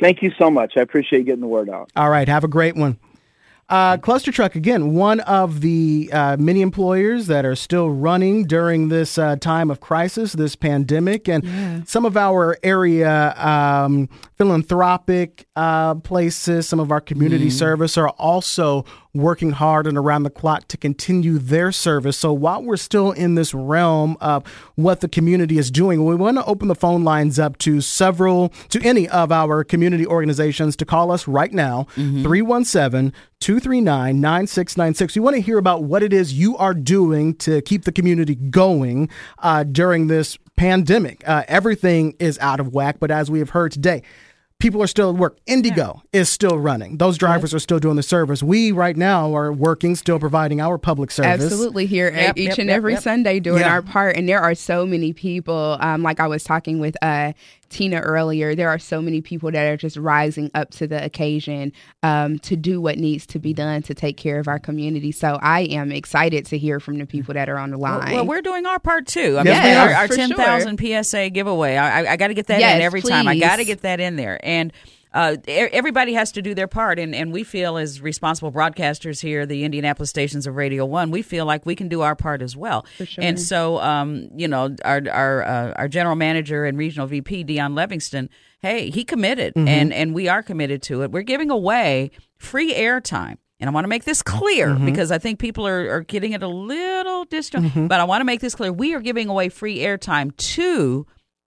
Thank you so much. I appreciate getting the word out. All right, have a great one. Uh, ClusterTruck, again, one of the uh, many employers that are still running during this uh, time of crisis, this pandemic. And some of our area um, philanthropic uh, places, some of our community service are also working hard and around the clock to continue their service. So while we're still in this realm of what the community is doing, we want to open the phone lines up to several, to any of our community organizations to call us right now, 317 239 9696. We want to hear about what it is you are doing to keep the community going uh, during this pandemic. Uh, everything is out of whack, but as we have heard today, people are still at work. IndyGo is still running. Those drivers are still doing the service. We right now are working, still providing our public service. Absolutely, here Yep, each yep, and yep, every yep. Sunday doing Yeah. our part. And there are so many people. Um, like I was talking with uh, Tina earlier, there are so many people that are just rising up to the occasion um, to do what needs to be done to take care of our community. So I am excited to hear from the people that are on the line. well, we're doing our part too. I Yes, mean, our, our for sure. 10,000 PSA giveaway. I, I, I got to get that Yes, in every time. I got to get that in there. And uh, everybody has to do their part. And, and we feel, as responsible broadcasters here, the Indianapolis stations of Radio One, we feel like we can do our part as well. sure. And so, um, you know, our our uh, our general manager and regional VP, Deon Levingston, hey, he committed, and and we are committed to it. We're giving away free airtime. And I want to make this clear because I think people are, are getting it a little distant. But I want to make this clear. We are giving away free airtime to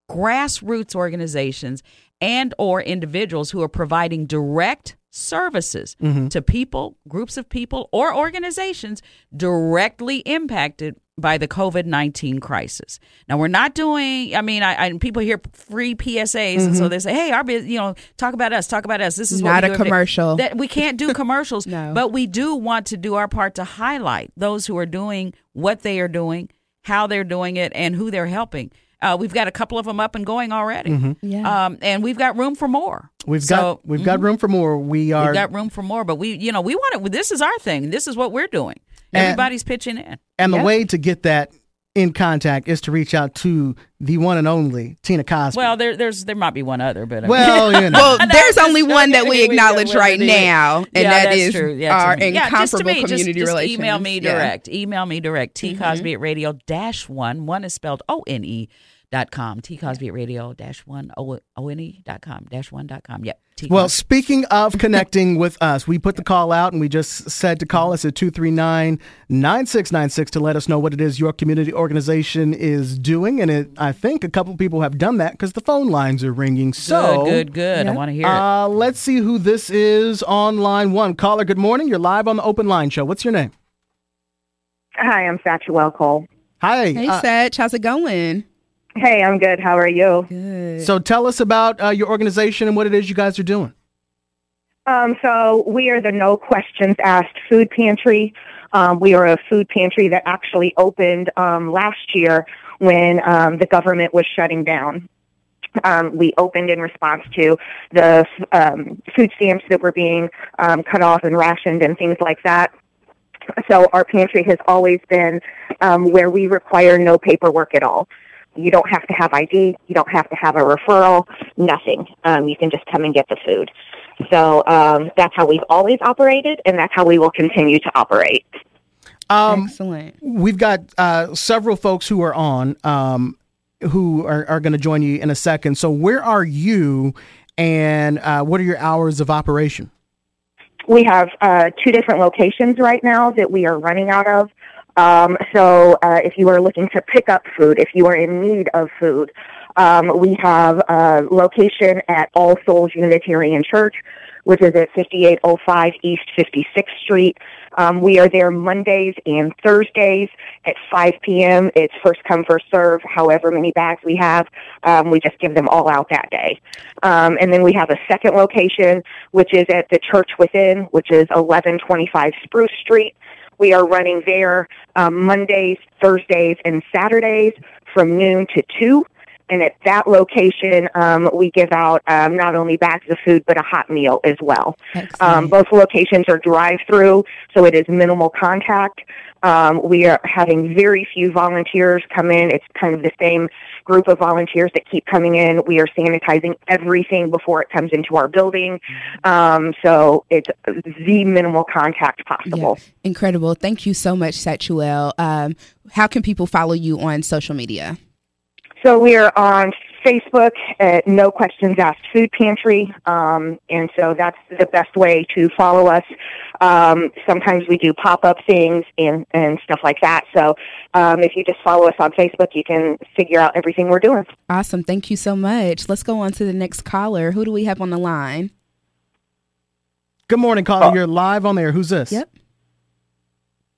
grassroots organizations and or individuals who are providing direct services mm-hmm. to people, groups of people or organizations directly impacted by the COVID-19 crisis. Now we're not doing I mean I, I people hear free PSAs and so mm-hmm. they say, "Hey, our you know, talk about us, talk about us. This is what Not we a do commercial. That we can't do commercials, No. but we do want to do our part to highlight those who are doing what they are doing, how they're doing it, and who they're helping. Uh, we've got a couple of them up and going already, Yeah. um, and we've got room for more. We've So, got we've got room for more. We are We've got room for more, but we, you know, we want it. This is our thing. This is what we're doing. And- Everybody's pitching in. and the way to get that in contact is to reach out to the one and only Tina Cosby. Well, there, there's, there might be one other, but I mean- well, you know. well, there's only one that we acknowledge right now, and yeah, that's true. Yeah, our to me. yeah, just to incomparable me, community just, relations. Email me Yeah. Mm-hmm. direct. Email me direct. T Cosby at radio dash one. One is spelled O N E dot com. T Cosby at radio dash one O N E dot com dash one dot com. Yep. T Well, speaking of connecting with us, we put the call out and we just said to call us at 239 9696 to let us know what it is your community organization is doing. And it, I think a couple people have done that because the phone lines are ringing. So, good, good, good. I want to hear it. Uh, let's see who this is on line one. Caller, good morning. You're live on the open line show. What's your name? Hi, I'm Satchel Cole. Hi. Hey, uh, Satch, how's it going? Hey, I'm good. How are you? Good. so tell us about uh, your organization and what it is you guys are doing. Um, so we are the No Questions Asked Food Pantry. Um, we are a food pantry that actually opened um, last year when um, the government was shutting down. Um, we opened in response to the um, food stamps that were being um, cut off and rationed and things like that. So our pantry has always been um, where we require no paperwork at all. You don't have to have ID. You don't have to have a referral. Nothing. Um, you can just come and get the food. So um, that's how we've always operated, and that's how we will continue to operate. Um, Excellent. We've got uh, several folks who are on um, who are, are going to join you in a second. So, where are you and uh, what are your hours of operation? We have uh, two different locations right now that we are running out of. Um, so uh, if you are looking to pick up food, if you are in need of food, Um, we have a location at All Souls Unitarian Church, which is at 5805 East 56th Street. Um, we are there Mondays and Thursdays at 5 p.m. It's first come, first serve. However many bags we have, um, we just give them all out that day. Um, and then we have a second location, which is at the Church Within, which is 1125 Spruce Street. We are running there um, Mondays, Thursdays, and Saturdays from noon to 2. And at that location, um, we give out um, not only bags of food, but a hot meal as well. Um, both locations are drive through, so it is minimal contact. Um, we are having very few volunteers come in. It's kind of the same group of volunteers that keep coming in. We are sanitizing everything before it comes into our building. Um, so it's the minimal contact possible. Yeah. Incredible. Thank you so much, Satchel. Um, how can people follow you on social media? So we are on Facebook at No Questions Asked Food Pantry, um, and so that's the best way to follow us. Um, sometimes we do pop up things and and stuff like that. So um, if you just follow us on Facebook, you can figure out everything we're doing. Awesome. Thank you so much. Let's go on to the next caller. Who do we have on the line? Good morning, caller. You're live on there. Who's this? Yep.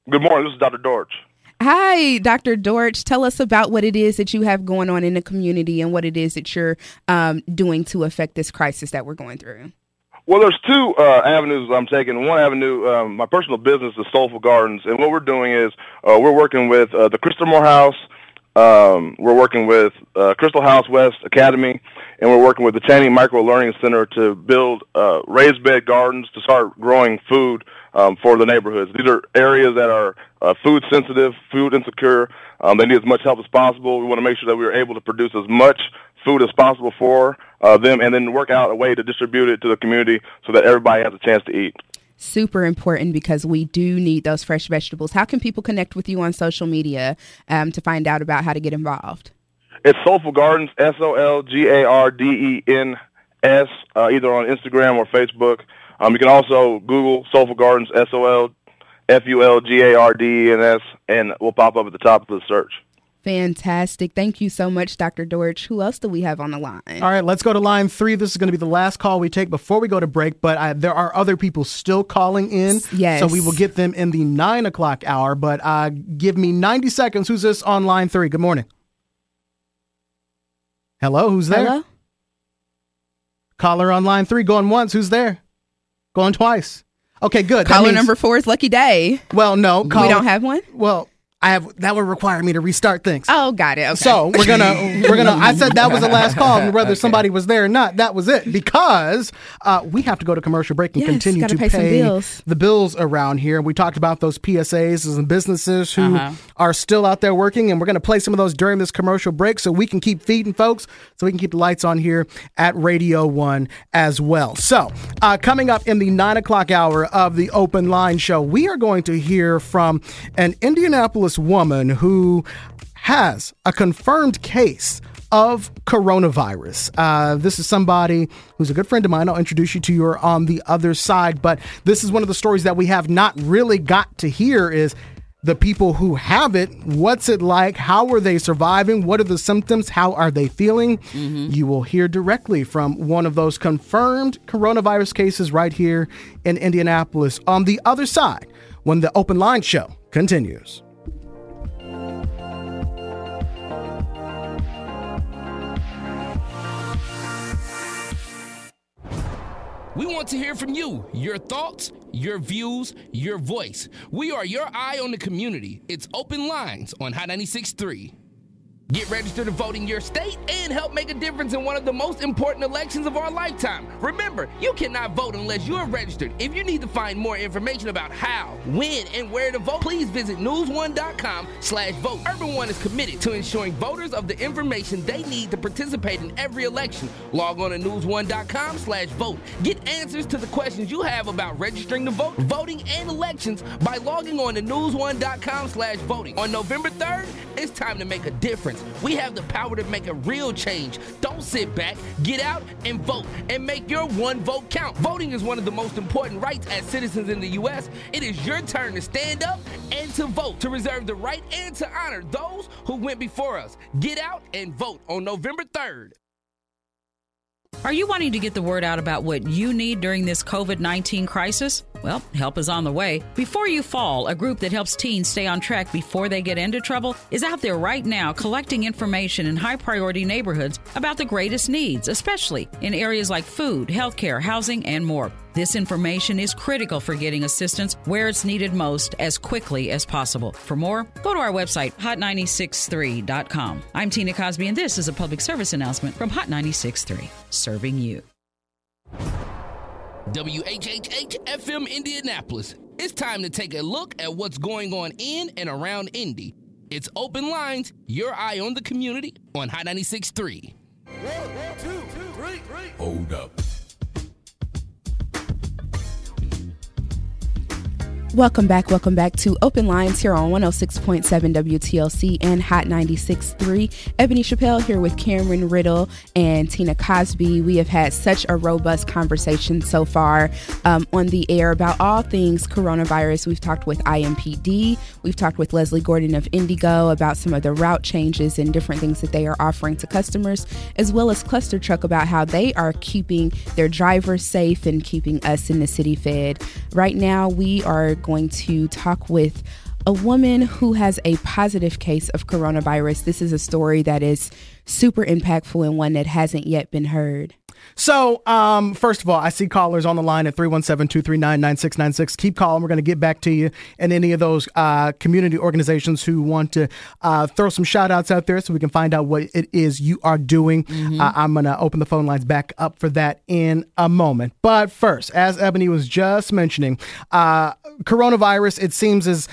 Good morning. This is Dr. Dorch. Hi, Dr. Dorch. Tell us about what it is that you have going on in the community and what it is that you're um, doing to affect this crisis that we're going through. Well, there's two uh, avenues I'm taking. One avenue, um, my personal business is Soulful Gardens, and what we're doing is uh, we're working with uh, the Crystal Moore House. Um, we're working with uh, Crystal House West Academy, and we're working with the Channing Micro Learning Center to build uh, raised bed gardens to start growing food um, for the neighborhoods. These are areas that are uh, food sensitive, food insecure. Um, they need as much help as possible. We want to make sure that we are able to produce as much food as possible for uh, them, and then work out a way to distribute it to the community so that everybody has a chance to eat. Super important because we do need those fresh vegetables. How can people connect with you on social media um, to find out about how to get involved? It's Soulful Gardens, S O L G A R D E N S, uh, either on Instagram or Facebook. Um, you can also Google Soulful Gardens, S O L F U L G A R D E N S, and we'll pop up at the top of the search. Fantastic. Thank you so much, Dr. Dorch. Who else do we have on the line? All right, let's go to line three. This is going to be the last call we take before we go to break, but I, there are other people still calling in. Yes. So we will get them in the nine o'clock hour, but uh, give me 90 seconds. Who's this on line three? Good morning. Hello, who's there? Hello? Caller on line three, going once. Who's there? Going twice. Okay, good. Caller means- number four is Lucky Day. Well, no. Caller, we don't have one? Well, I have. That would require me to restart things. Oh, got it. Okay. So we're gonna we're gonna. I said that was the last call, and whether somebody was there or not, that was it. Because uh, we have to go to commercial break and Yes, continue gotta to pay bills. the bills around here. We talked about those PSAs and businesses who Uh-huh. are still out there working, and we're gonna play some of those during this commercial break, so we can keep feeding folks, so we can keep the lights on here at Radio One as well. So uh, coming up in the nine o'clock hour of the open line show, we are going to hear from an Indianapolis woman who has a confirmed case of coronavirus. Uh, this is somebody who's a good friend of mine. I'll introduce you to her on the other side. But this is one of the stories that we have not really got to hear is the people who have it. What's it like? How are they surviving? What are the symptoms? How are they feeling? You will hear directly from one of those confirmed coronavirus cases right here in Indianapolis on the other side when the open line show continues. We want to hear from you, your thoughts, your views, your voice. We are your eye on the community. It's open lines on High 96.3. Get registered to vote in your state and help make a difference in one of the most important elections of our lifetime. Remember, you cannot vote unless you're registered. If you need to find more information about how, when, and where to vote, please visit newsone.com slash vote. Urban One is committed to ensuring voters of the information they need to participate in every election. Log on to newsone.com slash vote. Get answers to the questions you have about registering to vote, voting, and elections by logging on to newsone.com slash voting. On November 3rd, it's time to make a difference. We have the power to make a real change. Don't sit back. Get out and vote and make your one vote count. Voting is one of the most important rights as citizens in the U.S. It is your turn to stand up and to vote, to reserve the right and to honor those who went before us. Get out and vote on November 3rd. Are you wanting to get the word out about what you need during this COVID 19 crisis? Well, help is on the way. Before You Fall, a group that helps teens stay on track before they get into trouble, is out there right now collecting information in high priority neighborhoods about the greatest needs, especially in areas like food, healthcare, housing, and more. This information is critical for getting assistance where it's needed most as quickly as possible. For more, go to our website, hot963.com. I'm Tina Cosby, and this is a public service announcement from Hot 963, serving you. WHHH FM Indianapolis. It's time to take a look at what's going on in and around Indy. It's Open Lines, your eye on the community on High 96.3. One, two, three, three. Hold up. Welcome back. Welcome back to Open Lines here on 106.7 WTLC and Hot 96.3. Ebony Chappelle here with Cameron Riddle and Tina Cosby. We have had such a robust conversation so far um, on the air about all things coronavirus. We've talked with IMPD, we've talked with Leslie Gordon of IndyGo about some of the route changes and different things that they are offering to customers, as well as ClusterTruck about how they are keeping their drivers safe and keeping us in the city fed. Right now, we are going to talk with a woman who has a positive case of coronavirus. This is a story that is super impactful and one that hasn't yet been heard. So, um, first of all, I see callers on the line at 317 239 9696. Keep calling. We're going to get back to you and any of those uh, community organizations who want to uh, throw some shout outs out there so we can find out what it is you are doing. Mm-hmm. Uh, I'm going to open the phone lines back up for that in a moment. But first, as Ebony was just mentioning, uh, coronavirus, it seems as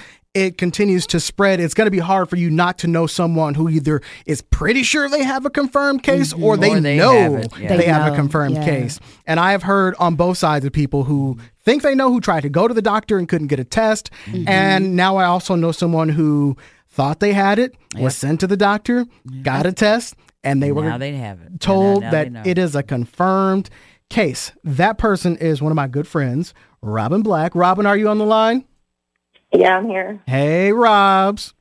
it continues to spread, it's going to be hard for you not to know someone who either is pretty sure they have a confirmed case or they, Or they know have it, yeah. they, They have a confirmed yeah. case. And I have heard on both sides of people who think they know who tried to go to the doctor and couldn't get a test. Mm-hmm. And now I also know someone who thought they had it, was sent to the doctor, got a test, and they were now they have it. told Now- now that know. it is a confirmed case. That person is one of my good friends, Robin Black. Robin, are you on the line? Yeah, I'm here. Hey, Robs.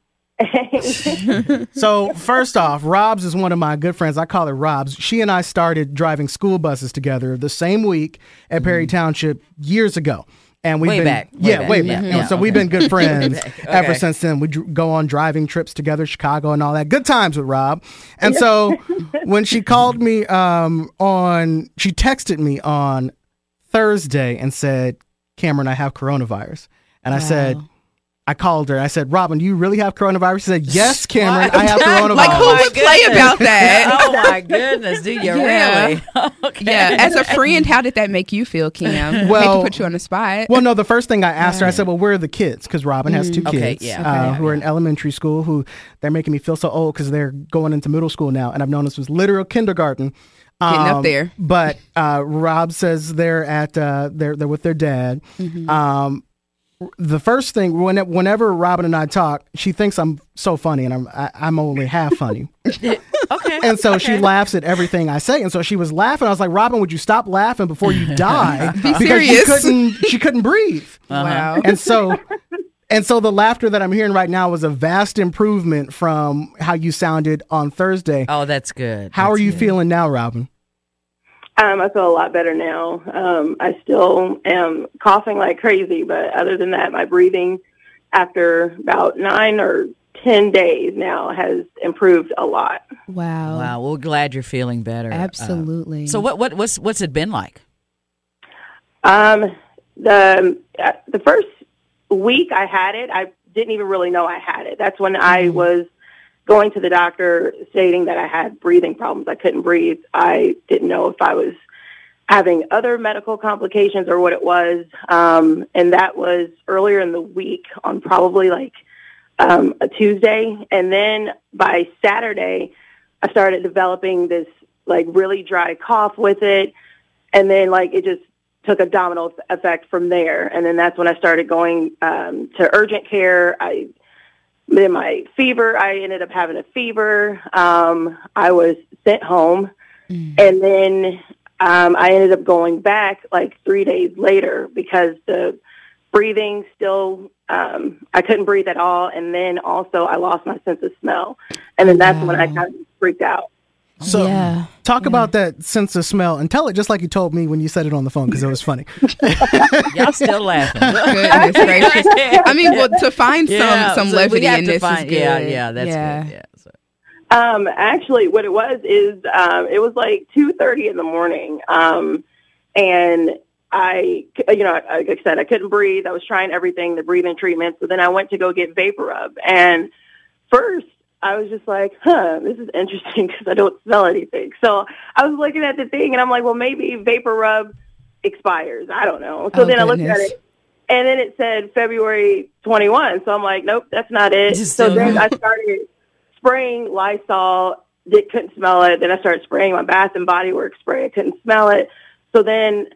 So first off, Robs is one of my good friends. I call her Robs. She and I started driving school buses together the same week at Perry Township years ago. And we've Mm-hmm. Way been back, way yeah, back. way back. yeah, so we've been good friends back, ever since then. We dr- go on driving trips together, Chicago and all that. Good times with Rob. And so when she called me um, on, she texted me on Thursday and said, "Cameron, I have coronavirus." And I said. I called her. I said, Robin, do you really have coronavirus? She said, Yes, Cameron, I have coronavirus. Like, who my would play about that? oh my goodness, do you Yeah. really? okay. Yeah, as a friend, how did that make you feel, Kim? Hate Well- to put you on the spot. Well, no, the first thing I asked her, I said, Well, where are the kids? Because Robin has two Okay, kids yeah. uh, Okay. who are in elementary school who they're making me feel so old because they're going into middle school now. And I've known this was literal kindergarten. Getting up Um, there. But uh, Rob says they're at uh, they're they're with their dad. Mm-hmm. Um, the first thing when, whenever Robin and I talk, she thinks I'm so funny, and I'm I, I'm only half funny. okay. And so she laughs at everything I say. And so she was laughing. I was like, Robin, would you stop laughing before you die? Be because serious. she couldn't she couldn't breathe. Uh-huh. Wow. And so and so the laughter that I'm hearing right now was a vast improvement from how you sounded on Thursday. Oh, that's good. how are you good. feeling now, Robin? Um, I feel a lot better now. Um, I still am coughing like crazy, but other than that, my breathing after about nine or ten days now has improved a lot. Wow. Wow, we're glad you're feeling better. Uh, Absolutely. so what what what's what's it been like? Um, the uh, the first week I had it, I didn't even really know I had it. That's when I was going to the doctor stating that I had breathing problems. I couldn't breathe. I didn't know if I was having other medical complications or what it was. Um, and that was earlier in the week on probably like um, a Tuesday. And then by Saturday, I started developing this like really dry cough with it. And then like it just took a domino effect from there. And then that's when I started going um, to urgent care. I then my fever, I ended up having a fever. Um, I was sent home, and then um, I ended up going back like three days later because the breathing still um, I couldn't breathe at all, and then also I lost my sense of smell, and then that's when I kind of freaked out. So Yeah. talk about that sense of smell and tell it just like you told me when you said it on the phone because it was funny. Y'all still laughing. I mean, well, to find Yeah, some some so levity in this find- is good. yeah, yeah, that's yeah. good. Yeah. So. Um, actually, what it was is um, it was like two thirty in the morning, um, and I, you know, like I said, I couldn't breathe. I was trying everything, the breathing treatment. So then I went to go get vapor rub, and first I was just like, "Huh, this is interesting because I don't smell anything." So I was looking at the thing, and I'm like, "Well, maybe vapor rub expires. I don't know." So Oh, then I looked at it, and then it said February 21. So I'm like, "Nope, that's not it." So then. I started spraying Lysol. Did, couldn't smell it. Then I started spraying my Bath and Body Works spray. I couldn't smell it. So then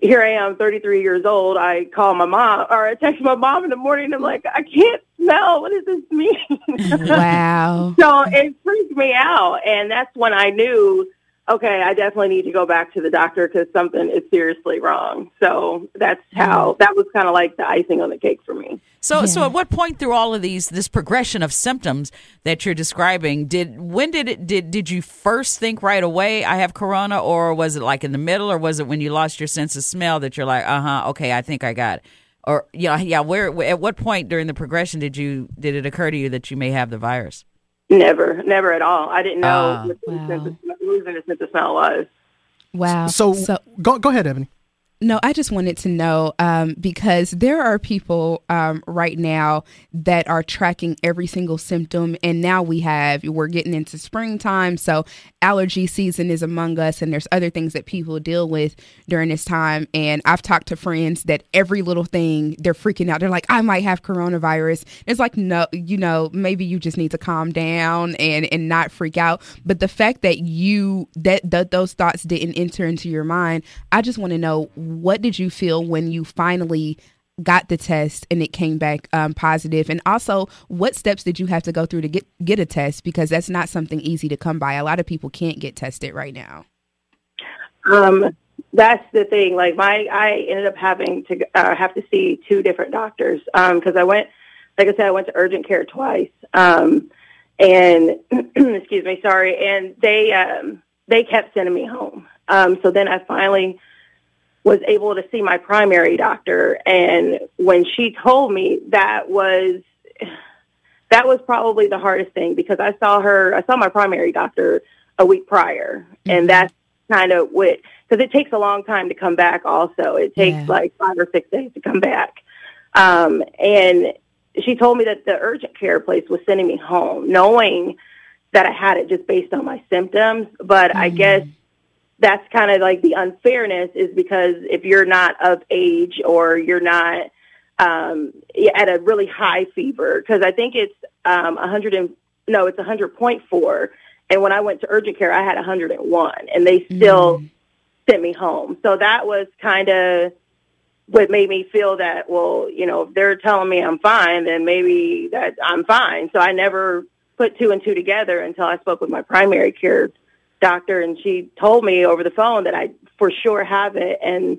here I am, 33 years old. I call my mom, or I text my mom in the morning. I'm like, I can't smell. What does this mean? Wow. so it freaked me out, and that's when I knew, okay, I definitely need to go back to the doctor because something is seriously wrong. So that's how that was kind of like the icing on the cake for me. So, so at what point through all of these, this progression of symptoms that you're describing, did when did it did did you first think right away I have corona, or was it like in the middle, or was it when you lost your sense of smell that you're like, uh huh, okay, I think I got, it. or yeah, yeah, where at what point during the progression did you did it occur to you that you may have the virus? Never, never at all. I didn't know Ah. what the Wow. sense of smell- losing the sense of smell was. Wow. So, so go go ahead, Ebony. No, I just wanted to know um, because there are people um, right now that are tracking every single symptom, and now we have we're getting into springtime, so allergy season is among us, and there's other things that people deal with during this time. And I've talked to friends that every little thing they're freaking out. They're like, "I might have coronavirus." It's like, no, you know, maybe you just need to calm down and and not freak out. But the fact that you that, that those thoughts didn't enter into your mind, I just want to know what did you feel when you finally got the test and it came back um, positive and also what steps did you have to go through to get get a test because that's not something easy to come by a lot of people can't get tested right now Um, that's the thing. Like my, I ended up having to uh, have to see two different doctors because I went, like I said, I went to urgent care twice. Um, and excuse me, sorry, and they um, they kept sending me home. Um, so then I finally was able to see my primary doctor, and when she told me that was that was probably the hardest thing because I saw her, I saw my primary doctor a week prior, and that's kind of what because it takes a long time to come back. Also, it takes Yeah. like five or six days to come back. Um, and she told me that the urgent care place was sending me home, knowing that I had it just based on my symptoms. But I guess that's kind of like the unfairness is because if you're not of age or you're not um, at a really high fever, because I think it's um, 100 and no, it's 100.4. And when I went to urgent care, I had 101, and they still sent me home. So that was kind of what made me feel that, well, you know, if they're telling me I'm fine, then maybe that I'm fine. So I never put two and two together until I spoke with my primary care doctor, and she told me over the phone that I for sure have it. And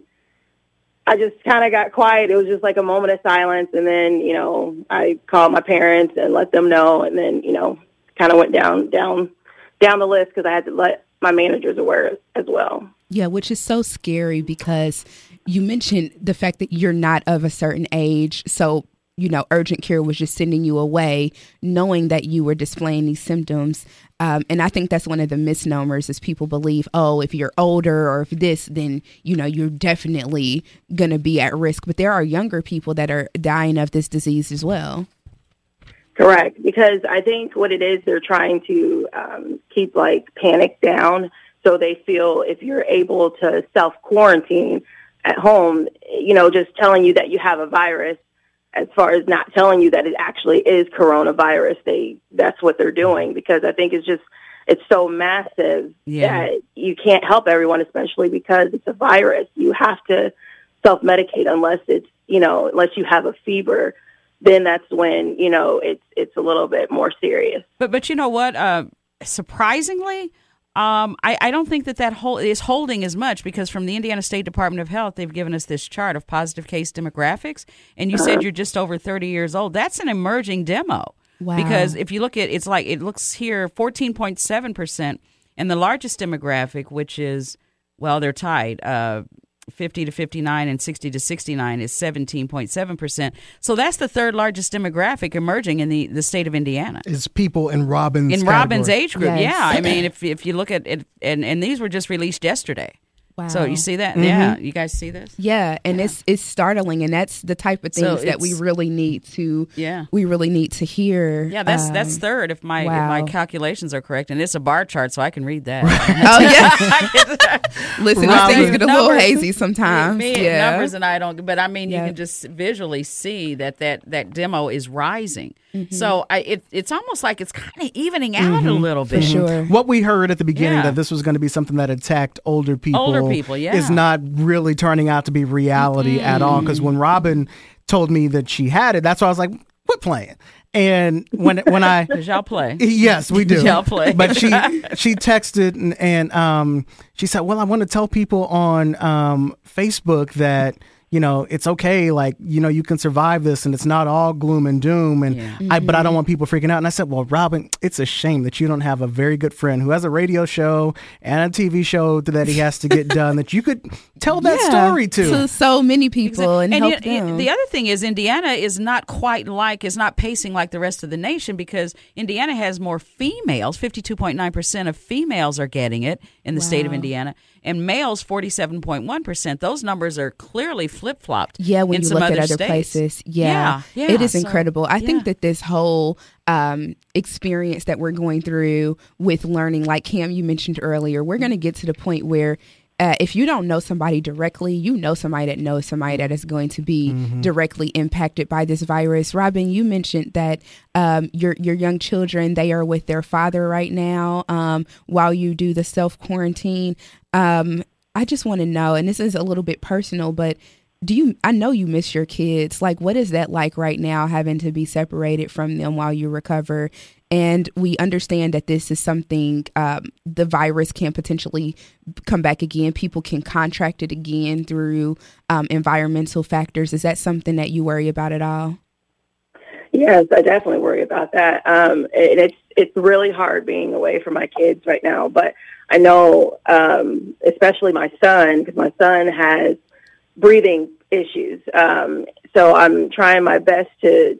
I just kind of got quiet. It was just like a moment of silence, and then you know I called my parents and let them know, and then you know kind of went down down down the list because I had to let my managers aware as well. Yeah, which is so scary because you mentioned the fact that you're not of a certain age. So, you know, urgent care was just sending you away, knowing that you were displaying these symptoms. Um, and I think that's one of the misnomers is people believe, oh, if you're older or if this, then, you know, you're definitely going to be at risk. But there are younger people that are dying of this disease as well. Correct, because I think what it is, they're trying to um, keep like panic down, so they feel if you're able to self quarantine at home, you know, just telling you that you have a virus, as far as not telling you that it actually is coronavirus, they that's what they're doing because I think it's just it's so massive Yeah. that you can't help everyone, especially because it's a virus. You have to self medicate unless it's you know unless you have a fever. then that's when you know it's it's a little bit more serious. But but you know what? Uh, surprisingly, um, I, I don't think that that whole is holding as much because from the Indiana State Department of Health, they've given us this chart of positive case demographics, and you Uh-huh. said you're just over 30 years old. That's an emerging demo. Wow. Because if you look at it's like it looks here 14.7 percent, and the largest demographic, which is well, they're tied. Uh, 50 to 59 and 60 to 69 is 17.7%. So that's the third largest demographic emerging in the, the state of Indiana Is people in Robin's in Robin's category. age group. Yes. Yeah, I mean, if if you look at it, and and these were just released yesterday. Wow. So you see that? Mm-hmm. Yeah, you guys see this? Yeah, and it's it's startling, and that's the type of So things that we really need to Yeah. we really need to hear. Yeah, that's that's Um, third if my wow. if my calculations are correct, and it's a bar chart, so I can read that. Oh yeah. Listen, these things get a little hazy sometimes. Me, yeah. numbers and I don't, but I mean, Yeah. you can just visually see that that that demo is rising. Mm-hmm. So I, it, it's almost like it's kind of evening out a little For bit. sure. What we heard at the beginning Yeah. that this was going to be something that attacked older people, Older people, yeah. is not really turning out to be reality at all. Because when Robin told me that she had it, that's why I was like, "Quit playing." And when when I y'all play. Yes, we do. Y'all play. But she she texted and, and um she said, "Well, I want to tell people on um Facebook that you know it's okay. Like you know you can survive this, and it's not all gloom and doom. And Yeah. I but I don't mm-hmm. want people freaking out." And I said, "Well, Robin, it's a shame that you don't have a very good friend who has a radio show and a TV show that he has to get done that you could tell that Yeah, story to." to so many people and, help yet- them. the other thing is Indiana is not quite like is not pacing like the rest of the nation because Indiana has more females. Fifty two point nine percent of females are getting it in the state of Indiana, and males forty seven point one percent. Those numbers are clearly flip flopped. yeah, when you look other at other states. places, yeah, yeah, yeah, it is so, incredible. I yeah. think that this whole um, experience that we're going through with learning, like Cam, you mentioned earlier, we're going to get to the point where. Uh, if you don't know somebody directly, you know somebody that knows somebody that is going to be directly impacted by this virus. Robin, you mentioned that um, your your young children they are with their father right now um, while you do the self quarantine. Um, I just want to know, and this is a little bit personal, but do you i know you miss your kids like what is that like right now having to be separated from them while you recover and we understand that this is something um, the virus can potentially come back again people can contract it again through um, environmental factors is that something that you worry about at all Yes, I definitely worry about that. Um, and it's it's really hard being away from my kids right now. But I know, um, especially my son, because my son has breathing issues. Um, so I'm trying my best to,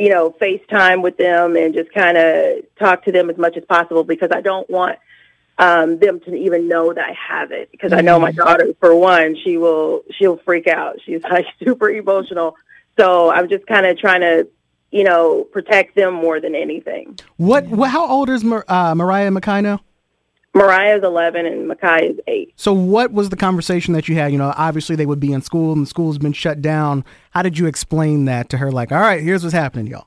you know, FaceTime with them and just kind of talk to them as much as possible because I don't want um, them to even know that I have it. Because I know my daughter, for one, she will she'll freak out. She's like super emotional. So I'm just kind of trying to, you know, protect them more than anything. what? How old is Mar- uh, Mariah Makai now? Mariah's 11 and Makai is 8. So, what was the conversation that you had? You know, obviously they would be in school and the school's been shut down. How did you explain that to her? Like, all right, here's what's happening, y'all.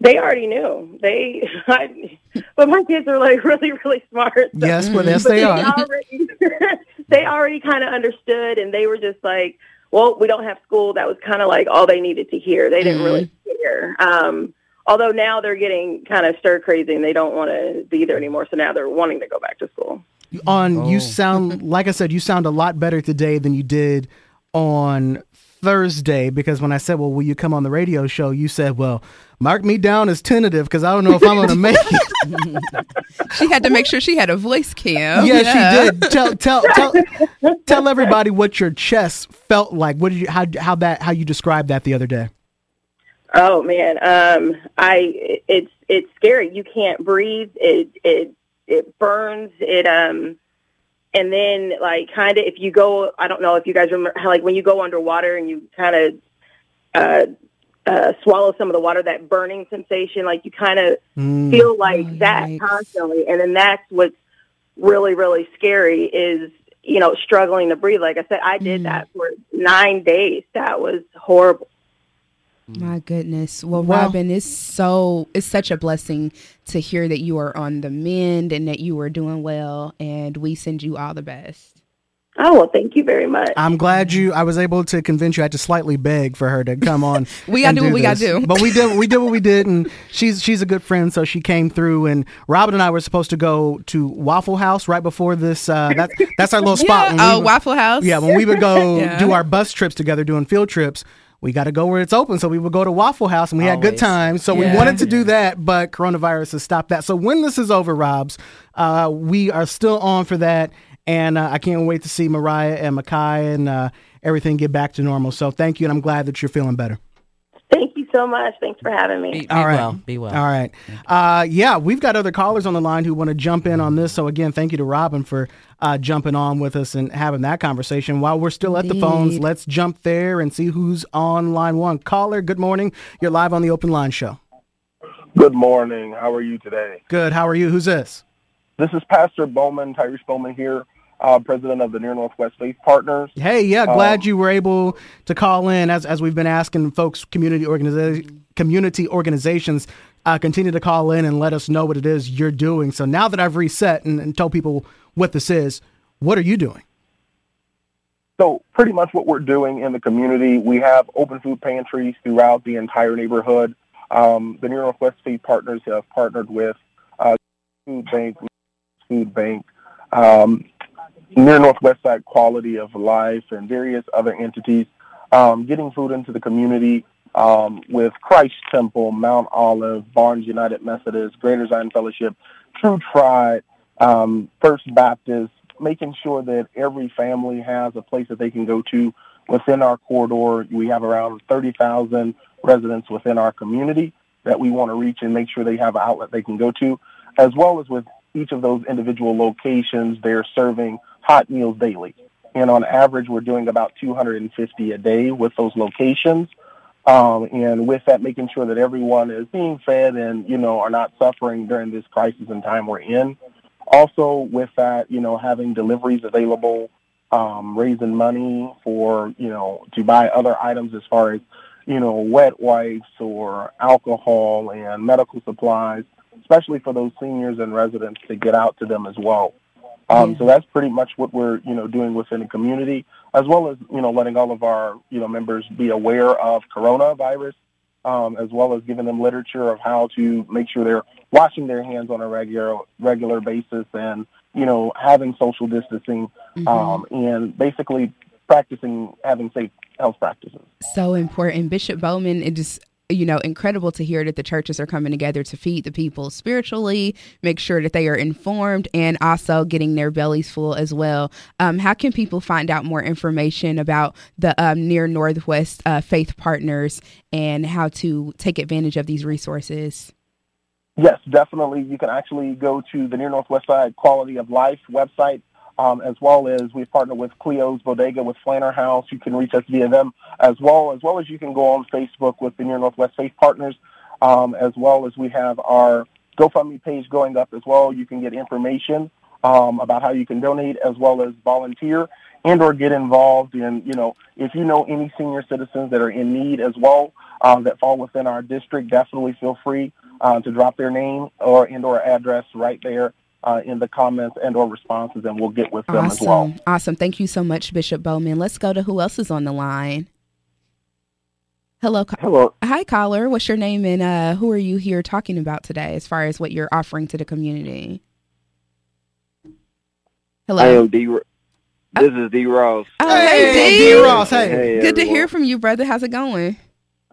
They already knew. They, I, but my kids are like really, really smart. so- Yes, well, yes, but they are. already, they already kind of understood, and they were just like, "Well, we don't have school." That was kind of like all they needed to hear. They didn't really care. Um, although now they're getting kind of stir crazy, and they don't want to be there anymore. So now they're wanting to go back to school. On you oh. sound like I said, you sound a lot better today than you did on Thursday because when I said, "Well, will you come on the radio show?" you said, "Well, mark me down as tentative because I don't know if I'm going to make it." she had to make sure she had a voice cam yeah, she did. Tell tell tell tell everybody what your chest felt like. What did you how how that how you described that the other day? Oh man, um, I it's it's scary. You can't breathe. It it it burns. It um, and then like kind of if you go, I don't know if you guys remember how like when you go underwater and you kind of uh, uh, swallow some of the water, that burning sensation, like you kind of Mm. feel like Oh, that yikes. constantly, and then that's what's really really scary is you know struggling to breathe. Like I said, I did Mm. that for nine days. That was horrible. My goodness. Well, Well- Robin, it's so it's such a blessing to hear that you are on the mend and that you are doing well and we send you all the best. Oh well, thank you very much. I'm glad you. I was able to convince you. I had to slightly beg for her to come on. we gotta and do what we gotta do. But we did. We did what we did, and she's she's a good friend, so she came through. And Robin and I were supposed to go to Waffle House right before this. Uh, that's that's our little spot. when we Oh, would- Waffle House. Yeah, when we would go Yeah. do our bus trips together, doing field trips. We got to go where it's open, so we would go to Waffle House, and we had good times. So we wanted to do that, but coronavirus has stopped that. So when this is over, Robs, uh, we are still on for that, and uh, I can't wait to see Mariah and Makai and uh, everything get back to normal. So thank you, and I'm glad that you're feeling better. Thank you so much. Thanks for having me. Be, be All right. well. Be well. All right. Uh, yeah, we've got other callers on the line who want to jump in on this. So again, thank you to Robin for uh, jumping on with us and having that conversation. While we're still at the phones, let's jump there and see who's on line one. Caller, good morning. You're live on the Open Line Show. Good morning. How are you today? Good. How are you? Who's this? This is Pastor Bowman, Tyrese Bowman here, uh, president of the Near Northwest Faith Partners. Hey, yeah, glad Um, you were able to call in. As as we've been asking folks, community organiza- community organizations uh, continue to call in and let us know what it is you're doing. So now that I've reset and, and told people what this is, what are you doing? So pretty much what we're doing in the community, we have open food pantries throughout the entire neighborhood. Um, the Near Northwest Faith Partners have partnered with uh, Food Bank, Food Bank, um, Near Northwest Side Quality of Life, and various other entities, um, getting food into the community um, with Christ Temple, Mount Olive, Barnes United Methodist, Greater Zion Fellowship, True Tribe, um, First Baptist, making sure that every family has a place that they can go to within our corridor. We have around 30,000 residents within our community that we want to reach and make sure they have an outlet they can go to, as well as with each of those individual locations, they're serving hot meals daily. And on average, we're doing about 250 a day with those locations. Um, and with that, making sure that everyone is being fed and, you know, are not suffering during this crisis and time we're in. Also, with that, you know, having deliveries available, um, raising money for, you know, to buy other items as far as, you know, wet wipes or alcohol and medical supplies, especially for those seniors and residents to get out to them as well. Um, So that's pretty much what we're, you know, doing within the community, as well as, you know, letting all of our, you know, members be aware of coronavirus, um, as well as giving them literature of how to make sure they're washing their hands on a regular regular basis and, you know, having social distancing, um, and basically practicing having safe health practices. so important. Bishop Bowman, it is you know incredible to hear that the churches are coming together to feed the people spiritually, make sure that they are informed, and also getting their bellies full as well. Um, how can people find out more information about the um, Near Northwest uh, Faith Partners and how to take advantage of these resources? Yes, definitely. You can actually go to the Near Northwest Side Quality of Life website, um, as well as we've partnered with Cleo's Bodega with Flanner House. You can reach us via them as well, as well as you can go on Facebook with the Near Northwest Faith Partners, um, as well as we have our GoFundMe page going up as well. You can get information um, about how you can donate as well as volunteer and or get involved in, you know, if you know any senior citizens that are in need as well um, that fall within our district, definitely feel free uh, to drop their name or and or address right there uh, in the comments and or responses, and we'll get with them as well. Awesome. Awesome. Thank you so much, Bishop Bowman. Let's go to who else is on the line. Hello. ca- Hello. Hi, caller. What's your name and uh, who are you here talking about today as far as what you're offering to the community? Hello. I am D. This is D. Ross. Oh, hey, Hey, D. D. Ross. Hey. Hey, Good to hear from you, brother. How's it going?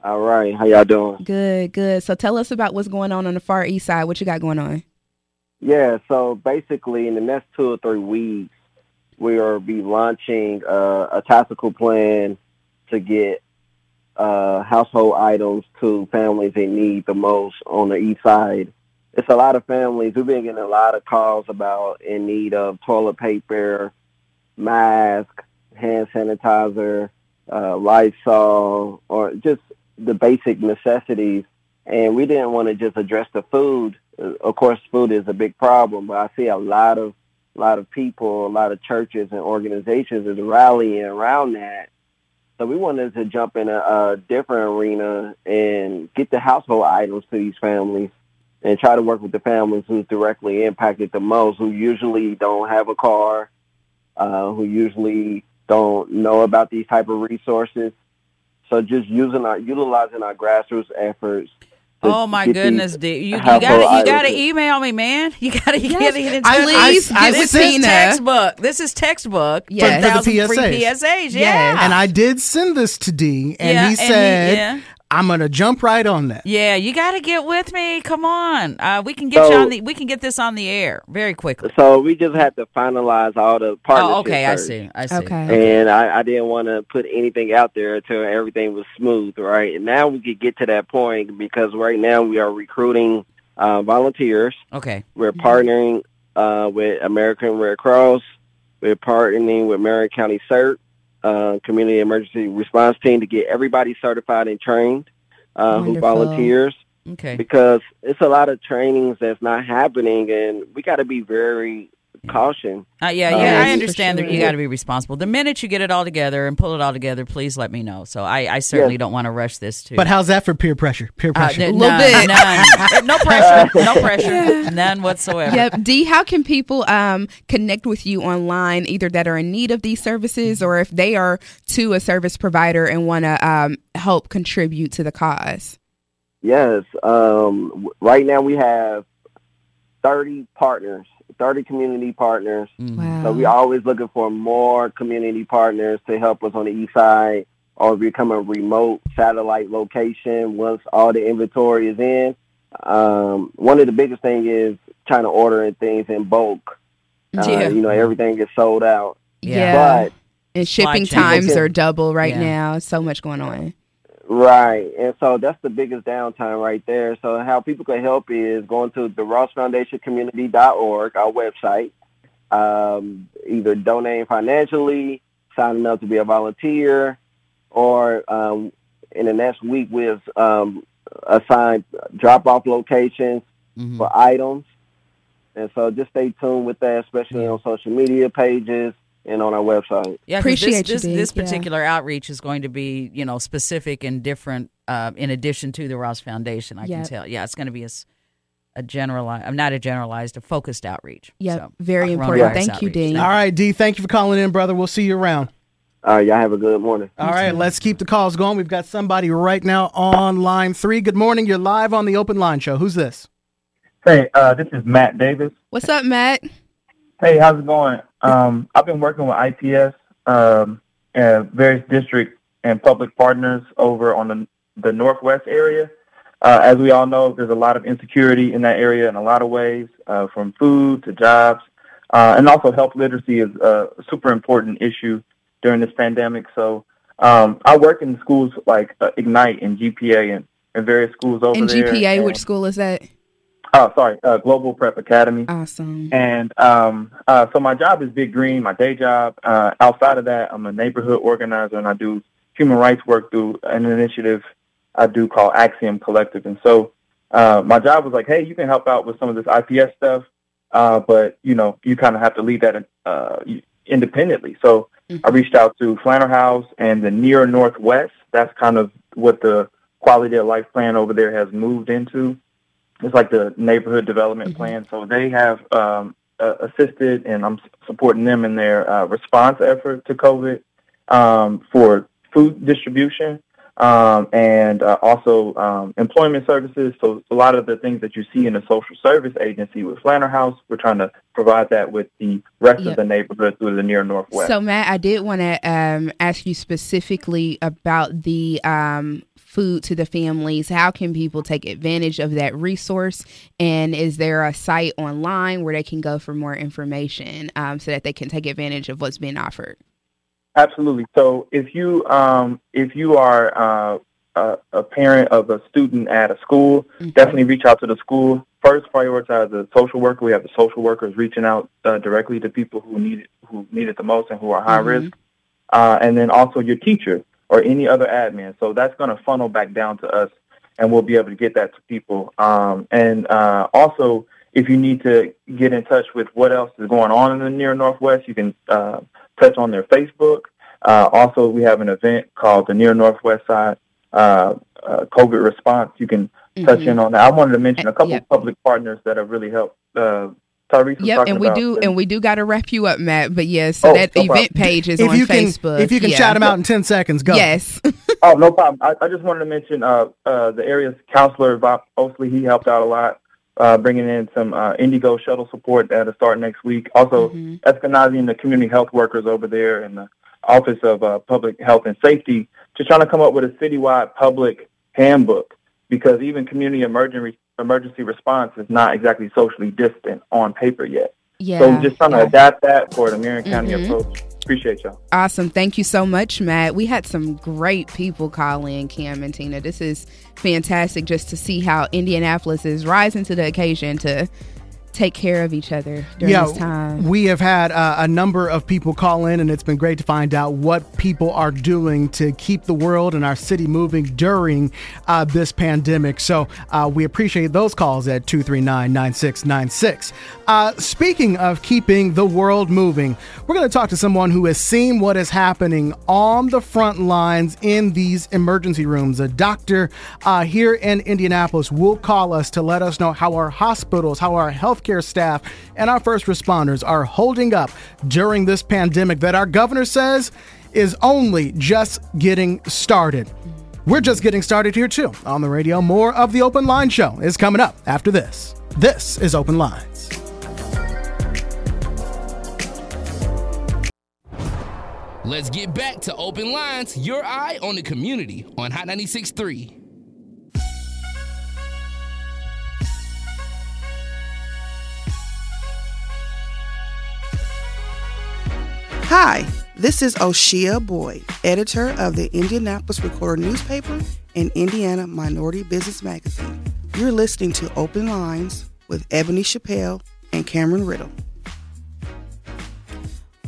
All right, how y'all doing? Good, good. So tell us about what's going on on the far east side. What you got going on? Yeah, so basically, in the next two or three weeks, we will be launching uh, a tactical plan to get uh, household items to families in need the most on the east side. It's a lot of families. We've been getting a lot of calls about in need of toilet paper, mask, hand sanitizer, uh, Lysol, or just the basic necessities. And we didn't want to just address the food. Uh, Of course, food is a big problem, but I see a lot of a lot of people, a lot of churches and organizations is rallying around that. So we wanted to jump in a, a different arena and get the household items to these families and try to work with the families who's directly impacted the most, who usually don't have a car, uh, who usually don't know about these type of resources. So just using our utilizing our grassroots efforts. To Oh my goodness, these dude! You, you household gotta you gotta email me, man. You gotta you gotta get in I- touch. I- this I this sent- is textbook. This is textbook. Yes. for For the thousand free PSAs. PSAs. Yeah, And I did send this to D, and Yeah, he and he- said, yeah. I'm going to jump right on that. Yeah, you got to get with me. Come on, uh, we can get you on the. We can get this on the air very quickly. So we just had to finalize all the partnerships. Oh, okay, I see. I see. Okay. And I, I didn't want to put anything out there until everything was smooth, right? And now we could get to that point because right now we are recruiting uh, volunteers. Okay. We're partnering uh, with American Red Cross. We're partnering with Marion County CERT, uh, Community Emergency Response Team, to get everybody certified and trained uh, who volunteers. Okay. Because it's a lot of trainings that's not happening, and we got to be very caution. Uh, yeah, Um, yeah, I for understand that you got to be responsible. The minute you get it all together and pull it all together, please let me know. So I, I certainly don't want to rush this too. But how's that for peer pressure? Peer Uh, pressure. n- none, none. no pressure, no pressure, none whatsoever. Yep. D, how can people um, connect with you online, either that are in need of these services or if they are to a service provider and want to um, help contribute to the cause? Yes. Um, right now we have 30 partners, 30 community partners. Mm-hmm. So we're always looking for more community partners to help us on the east side or become a remote satellite location once all the inventory is in. Um, one of the biggest things is trying to order things in bulk. Uh, Yeah. You know, everything gets sold out. Yeah. But And shipping times are double right Yeah. now. So much going on. Right. And so that's the biggest downtime right there. So how people can help is going to the Ross Foundation Community.org, our website, um, either donating financially, signing up to be a volunteer, or um, in the next week we'll um, assign drop-off locations Mhm. for items. And so just stay tuned with that, especially on social media pages and on our website. Yeah, Appreciate you, this, this, Dee. this Yeah. particular outreach is going to be, you know, specific and different. Uh, in addition to the Ross Foundation, I can tell. Yeah, it's going to be a a generalized. I'm not a generalized, a focused outreach. Yep. So, Very coronavirus important. Thank you. Dean. All right, D, thank you for calling in, brother. We'll see you around. All right, y'all have a good morning. All right, let's keep the calls going. We've got somebody right now on line three. Good morning. You're live on the Open Line Show. Who's this? Hey, uh, this is Matt Davis. What's up, Matt? Hey, how's it going? Um, I've been working with IPS, um, and various district and public partners over on the, the Northwest area. Uh, as we all know, there's a lot of insecurity in that area in a lot of ways, uh, from food to jobs, uh, and also health literacy is a super important issue during this pandemic. So um, I work in schools like uh, Ignite and GPA and, and various schools over In there. GPA, and- which school is that? Oh, sorry, uh, Global Prep Academy. Awesome. And um, uh, so my job is Big Green, my day job. Uh, outside of that, I'm a neighborhood organizer and I do human rights work through an initiative I do called Axiom Collective. And so uh, my job was like, hey, you can help out with some of this IPS stuff, uh, but you know, you kind of have to lead that uh, independently. So I reached out to Flanner House and the Near Northwest. That's kind of what the quality of life plan over there has moved into. It's like the neighborhood development plan. So they have um, uh, assisted, and I'm supporting them in their uh, response effort to COVID um, for food distribution um, and uh, also um, employment services. So a lot of the things that you see in a social service agency with Flanner House, we're trying to provide that with the rest Yep. of the neighborhood through the near northwest. So, Matt, I did want to um, ask you specifically about the um, food to the families. How can people take advantage of that resource? And is there a site online where they can go for more information um, so that they can take advantage of what's being offered? Absolutely. So if you um, if you are uh, a, a parent of a student at a school, definitely reach out to the school. First, prioritize the social worker. We have the social workers reaching out uh, directly to people who need it, who need it the most and who are high Mhm. risk. Uh, and then also your teacher or any other admin. So that's going to funnel back down to us, and we'll be able to get that to people. Um, and uh, also, if you need to get in touch with what else is going on in the near northwest, you can uh, touch on their Facebook. Uh, also, we have an event called the Near Northwest Side uh, uh, COVID Response. You can touch Mhm. in on that. I wanted to mention a couple yep. of public partners that have really helped uh, Tyrese Yep, and we about. do, and we do got to wrap you up, Matt. But yes, so Oh, that no event problem. page is if on you can, Facebook. if you can yeah. shout them out in ten seconds, go. Yes. oh, no problem. I, I just wanted to mention uh, uh, the area's counselor, Bob Osley. He helped out a lot, uh, bringing in some uh, IndyGo shuttle support that'll start next week. Also, Mm-hmm. Eskenazi the community health workers over there in the Office of uh, Public Health and Safety, just trying to come up with a citywide public handbook because even community emergency emergency response is not exactly socially distant on paper yet. Yeah. So just trying to adapt that for the Marion County Mhm. approach. Appreciate y'all. Awesome. Thank you so much, Matt. We had some great people call in, Cam and Tina. This is fantastic just to see how Indianapolis is rising to the occasion to take care of each other during yeah, this time. we have had uh, a number of people call in, and it's been great to find out what people are doing to keep the world and our city moving during uh, this pandemic. So uh, we appreciate those calls at 239 9696. Uh, Speaking of keeping the world moving, we're going to talk to someone who has seen what is happening on the front lines in these emergency rooms. A doctor uh, here in Indianapolis will call us to let us know how our hospitals, how our healthcare staff, and our first responders are holding up during this pandemic that our governor says is only just getting started. We're just getting started here too on the radio. More of the Open Line Show is coming up after this. This is Open Lines. Let's get back to Open Lines, your eye on the community on Hot 96.3. Hi, this is Oseye Boyd, editor of the Indianapolis Recorder newspaper and Indiana Minority Business Magazine. You're listening to Open Lines with Ebony Chappelle and Cameron Riddle.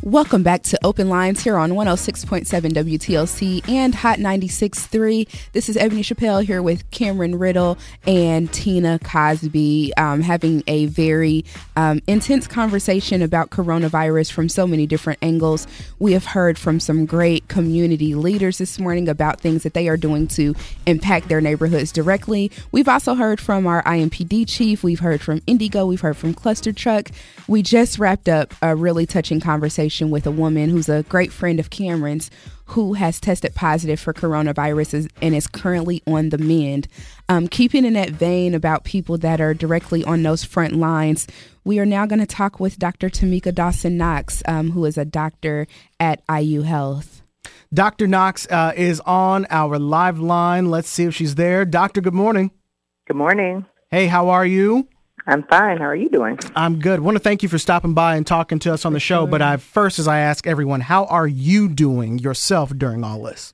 Welcome back to Open Lines here on 106.7 WTLC and Hot 96.3. This is Ebony Chappelle here with Cameron Riddle and Tina Cosby, um, having a very um, intense conversation about coronavirus from so many different angles. We have heard from some great community leaders this morning about things that they are doing to impact their neighborhoods directly. We've also heard from our IMPD chief, we've heard from IndyGo, we've heard from ClusterTruck. We just wrapped up a really touching conversation with a woman who's a great friend of Cameron's who has tested positive for coronavirus and is currently on the mend. Um, keeping in that vein about people that are directly on those front lines, we are now going to talk with Dr. Tamika Dawson Knox, um, who is a doctor at IU Health. Dr. Knox uh, is on our live line. Let's see if she's there. Doctor, good morning. Good morning. Hey, how are you? I'm fine. How are you doing? I'm good. want to thank you for stopping by and talking to us on the show. But I first, as I ask everyone, how are you doing yourself during all this?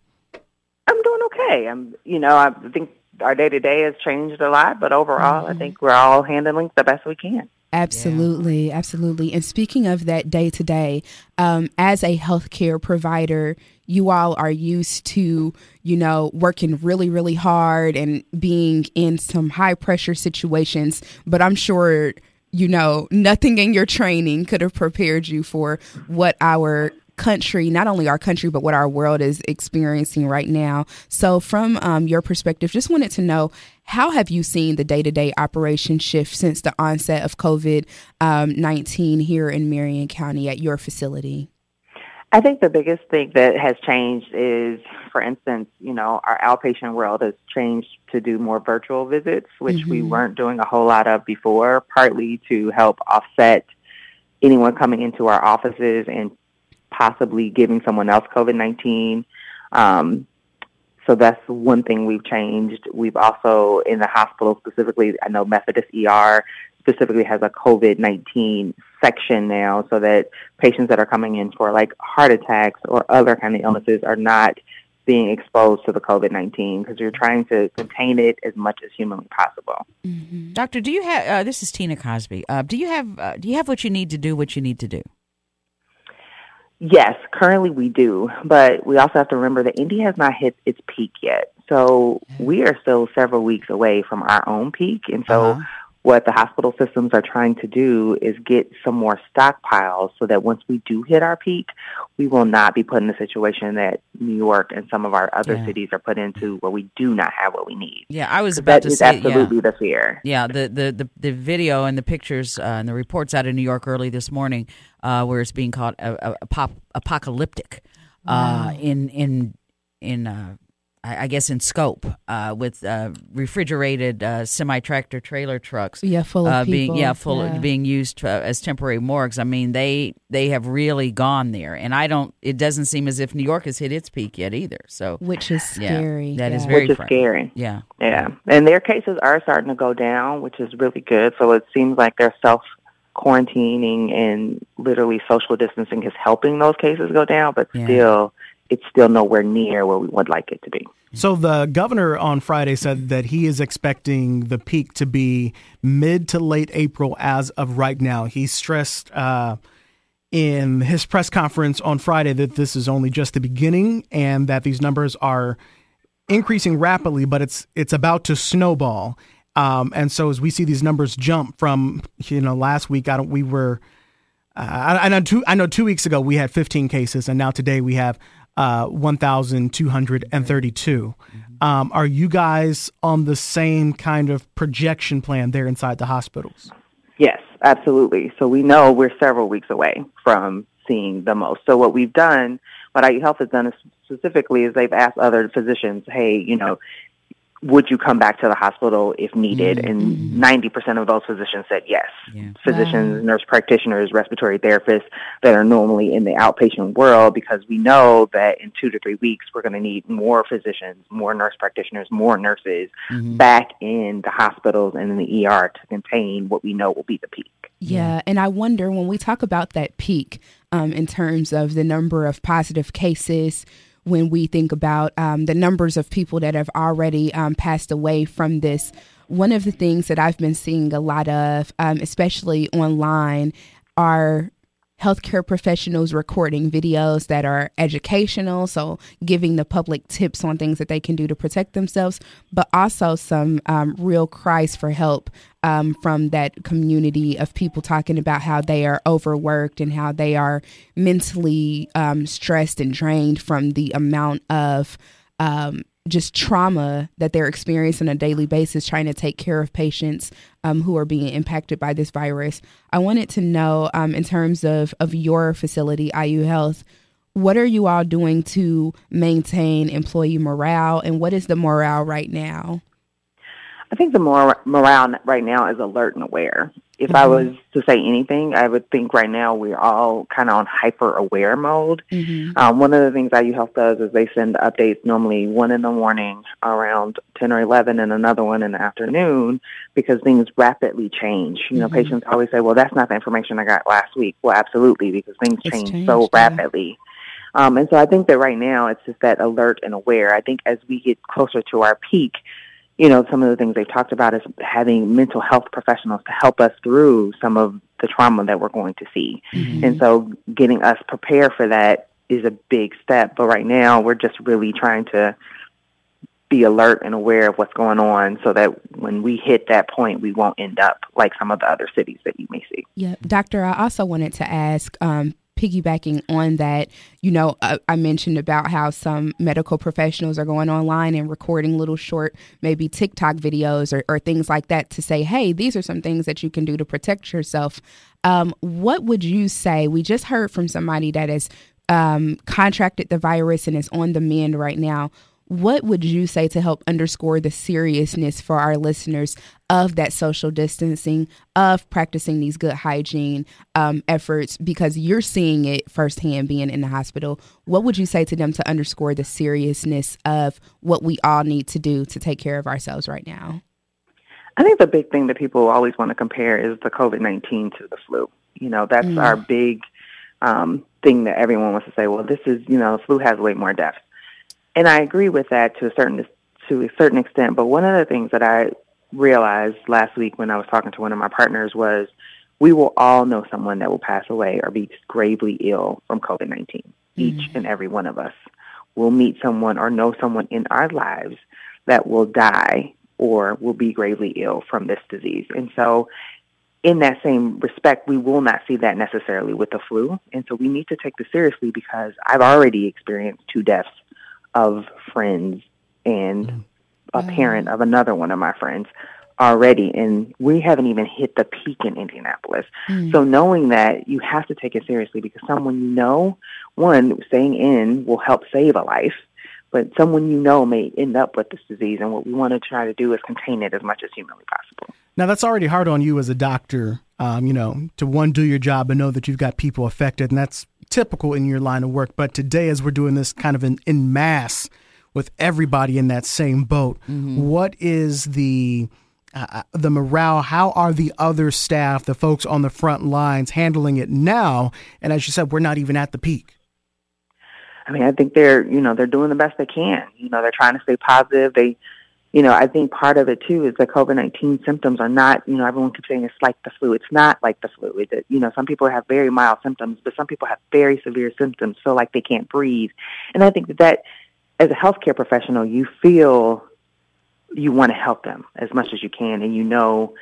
I'm doing okay. I'm, you know, I think our day to day has changed a lot, but overall, I think we're all handling the best we can. Absolutely, absolutely. And speaking of that day to day, um, as a healthcare provider, you all are used to, you know, working really, really hard and being in some high pressure situations. But I'm sure, you know, nothing in your training could have prepared you for what our country, not only our country, but what our world is experiencing right now. So, from um, your perspective, just wanted to know how have you seen the day to day operation shift since the onset of COVID um, 19 here in Marion County at your facility? I think the biggest thing that has changed is, for instance, you know, our outpatient world has changed to do more virtual visits, which we Mhm. weren't doing a whole lot of before, partly to help offset anyone coming into our offices and possibly giving someone else COVID 19. Um, so that's one thing we've changed. We've also, in the hospital specifically, I know Methodist ER specifically has a COVID 19 section now so that patients that are coming in for like heart attacks or other kind of illnesses are not being exposed to the COVID 19 because you're trying to contain it as much as humanly possible. Doctor, do you have? Uh, this is Tina Cosby. Uh, do you have? Uh, do you have what you need to do? What you need to do? Yes, currently we do, but we also have to remember that India has not hit its peak yet. So we are still several weeks away from our own peak. And so what the hospital systems are trying to do is get some more stockpiles so that once we do hit our peak, we will not be put in the situation that New York and some of our other Yeah. cities are put into where we do not have what we need. Yeah, I was about that to is say absolutely yeah. the fear. Yeah, the, the, the, the video and the pictures uh, and the reports out of New York early this morning, uh, where it's being called uh, uh, apop- apocalyptic, uh, Wow. in in in uh, I I guess in scope, uh, with uh, refrigerated uh, semi tractor trailer trucks. Yeah, full of uh, being people. yeah full Yeah. being used uh, as temporary morgues. I mean they they have really gone there, and I don't. It doesn't seem as if New York has hit its peak yet either. So which is yeah, scary. that is yeah. very Which is scary. Yeah. Yeah, and their cases are starting to go down, which is really good. So it seems like they're self quarantining and literally social distancing is helping those cases go down, but Yeah. still, it's still nowhere near where we would like it to be. So the governor on Friday said that he is expecting the peak to be mid to late April as of right now. He stressed uh, in his press conference on Friday that this is only just the beginning and that these numbers are increasing rapidly, but it's it's about to snowball. Um, and so as we see these numbers jump from you know last week, I don't we were uh, I, I know two I know two weeks ago we had 15 cases, and now today we have uh, 1,232. Um, are you guys on the same kind of projection plan there inside the hospitals? Yes, absolutely. So we know we're several weeks away from seeing the most. So what we've done, what IU Health has done specifically is they've asked other physicians, hey, you know, would you come back to the hospital if needed? And 90% of those physicians said yes. Physicians, nurse practitioners, respiratory therapists that are normally in the outpatient world because we know that in two to three weeks we're going to need more physicians, more nurse practitioners, more nurses back in the hospitals and in the ER to contain what we know will be the peak. Yeah, and I wonder when we talk about that peak um, in terms of the number of positive cases, when we think about um, the numbers of people that have already um, passed away from this, one of the things that I've been seeing a lot of, um, especially online, are healthcare professionals recording videos that are educational, so giving the public tips on things that they can do to protect themselves, but also some um, real cries for help um, from that community of people talking about how they are overworked and how they are mentally um, stressed and drained from the amount of um, just trauma that they're experiencing on a daily basis trying to take care of patients um, who are being impacted by this virus. I wanted to know, um, in terms of, of your facility, IU Health, what are you all doing to maintain employee morale and what is the morale right now? I think the mor- morale right now is alert and aware. If I was to say anything, I would think right now we're all kind of on hyper aware mode. Um, one of the things IU Health does is they send updates normally one in the morning around 10 or 11 and another one in the afternoon because things rapidly change. You know, Mhm. patients always say, well, that's not the information I got last week. Well, absolutely, because things It's change changed, so yeah. rapidly. Um, and so I think that right now it's just that alert and aware. I think as we get closer to our peak, you know, some of the things they've talked about is having mental health professionals to help us through some of the trauma that we're going to see. And so getting us prepared for that is a big step. But right now, we're just really trying to be alert and aware of what's going on so that when we hit that point, we won't end up like some of the other cities that you may see. Yeah, Doctor, I also wanted to ask, um, piggybacking on that, you know, uh, I mentioned about how some medical professionals are going online and recording little short, maybe TikTok videos or, or things like that to say, hey, these are some things that you can do to protect yourself. Um, what would you say? We just heard from somebody that has um, contracted the virus and is on the mend right now. What would you say to help underscore the seriousness for our listeners of that social distancing, of practicing these good hygiene um, efforts? Because you're seeing it firsthand being in the hospital. What would you say to them to underscore the seriousness of what we all need to do to take care of ourselves right now? I think the big thing that people always want to compare is the COVID 19 to the flu. You know, that's Mm. our big um, thing that everyone wants to say, well, this is, you know, flu has way more deaths. And I agree with that to a certain to a certain extent. But one of the things that I realized last week when I was talking to one of my partners was we will all know someone that will pass away or be gravely ill from COVID 19. Each mm-hmm. and every one of us will meet someone or know someone in our lives that will die or will be gravely ill from this disease. And so, in that same respect, we will not see that necessarily with the flu. And so, we need to take this seriously because I've already experienced two deaths of friends and a parent of another one of my friends already and we haven't even hit the peak in Indianapolis. Mm. So knowing that you have to take it seriously because someone you know, one, staying in will help save a life, but someone you know may end up with this disease and what we want to try to do is contain it as much as humanly possible. Now that's already hard on you as a doctor, um, you know, to one do your job and know that you've got people affected, and that's typical in your line of work. But today, as we're doing this kind of in, in mass with everybody in that same boat, what is the uh, the morale? How are the other staff, the folks on the front lines, handling it now? And as you said, we're not even at the peak. I mean, I think they're, you know, they're doing the best they can. You know, they're trying to stay positive. They, you know, I think part of it too is the COVID-19 symptoms are not, you know, everyone keeps saying it's like the flu. It's not like the flu. It, you know, some people have very mild symptoms, but some people have very severe symptoms, feel like they can't breathe. And I think that that, as a healthcare professional, you feel you want to help them as much as you can, and you know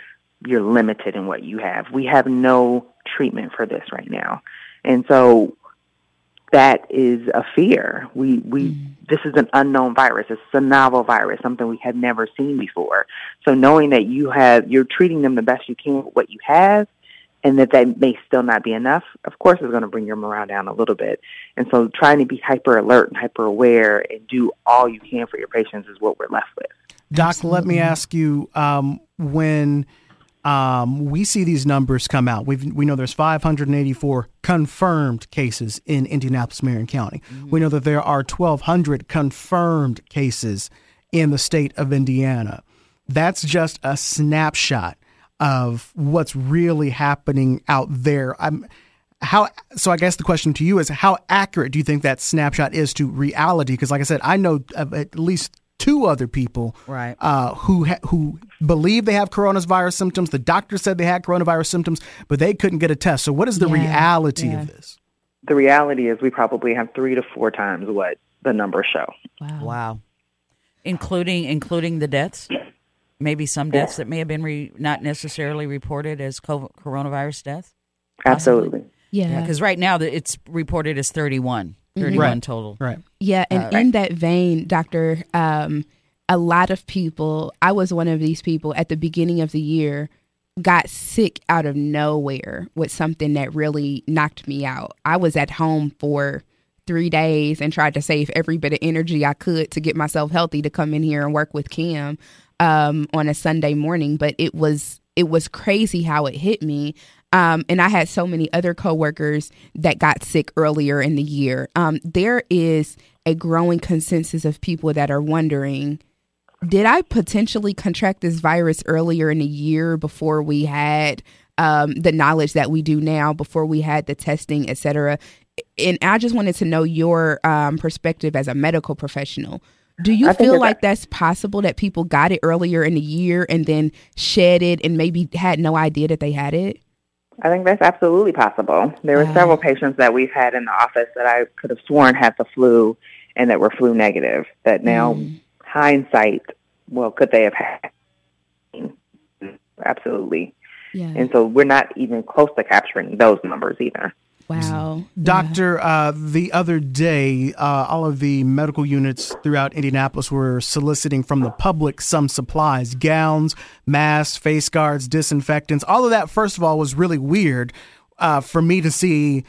you're limited in what you have. We have no treatment for this right now. And so that is a fear. We we this is an unknown virus. It's a novel virus, something we have never seen before. So knowing that you have you're treating them the best you can with what you have, and that that may still not be enough, of course, is going to bring your morale down a little bit. And so trying to be hyper alert and hyper aware and do all you can for your patients is what we're left with. Doc, let me ask you um, when um, we see these numbers come out, we we know there's 584 confirmed cases in Indianapolis, Marion County. We know that there are 1,200 confirmed cases in the state of Indiana. That's just a snapshot of what's really happening out there. I'm how so I guess the question to you is how accurate do you think that snapshot is to reality because like I said I know of at least two other people Right. uh, who ha- who believe they have coronavirus symptoms. The doctor said they had coronavirus symptoms, but they couldn't get a test. So, what is the Yeah, reality yeah. of this? The reality is we probably have three to four times what the numbers show. Wow. wow. Including including the deaths? Maybe some deaths that may have been re- not necessarily reported as COVID, coronavirus deaths? Absolutely. Yeah. Because right now the- it's reported as 31. Mhm. 31 Right. total. Right. Yeah, and Uh, in that vein, Doctor, um, a lot of people. I was one of these people at the beginning of the year. Got sick out of nowhere with something that really knocked me out. I was at home for three days and tried to save every bit of energy I could to get myself healthy to come in here and work with Kim um, on a Sunday morning. But it was it was crazy how it hit me. Um, and I had so many other coworkers that got sick earlier in the year. Um, there is a growing consensus of people that are wondering did I potentially contract this virus earlier in the year before we had um, the knowledge that we do now, before we had the testing, et cetera? And I just wanted to know your um, perspective as a medical professional. Do you I feel that- like that's possible that people got it earlier in the year and then shed it and maybe had no idea that they had it? I think that's absolutely possible. There were several patients that we've had in the office that I could have sworn had the flu and that were flu negative. That now, mm. hindsight, well, could they have had? Absolutely. Yeah. And so we're not even close to capturing those numbers either. Wow. Doctor, uh, the other day, uh, all of the medical units throughout Indianapolis were soliciting from the public some supplies gowns, masks, face guards, disinfectants. All of that, first of all, was really weird uh, for me to see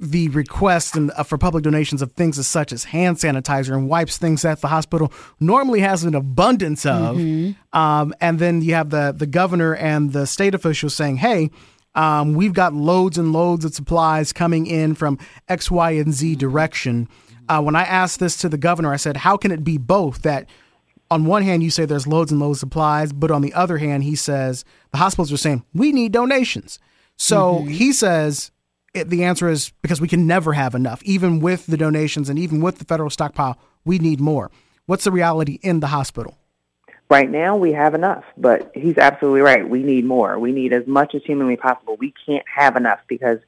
the request and, uh, for public donations of things as such as hand sanitizer and wipes, things that the hospital normally has an abundance of. Um, and then you have the, the governor and the state officials saying, hey, um, we've got loads and loads of supplies coming in from X, Y, and Z direction. Uh, when I asked this to the governor, I said, how can it be both? That on one hand, you say there's loads and loads of supplies, but on the other hand, he says the hospitals are saying, we need donations. So he says, it, the answer is because we can never have enough. Even with the donations and even with the federal stockpile, we need more. What's the reality in the hospital? Right now, we have enough, but he's absolutely right. We need more. We need as much as humanly possible. We can't have enough because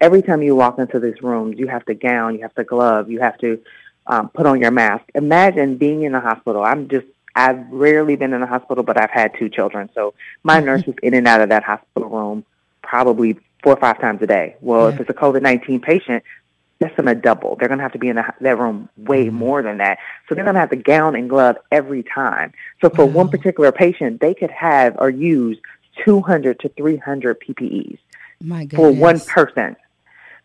every time you walk into these rooms, you have to gown, you have to glove, you have to um, put on your mask. Imagine being in a hospital. I'm just I've rarely been in a hospital, but I've had two children. So my nurse is in and out of that hospital room probably four or five times a day. Well, if it's a COVID 19 patient, that's going to double. They're going to have to be in the, that room way more than that. So they're going to have to gown and glove every time. So for one particular patient, they could have or use 200 to 300 PPEs My for one person.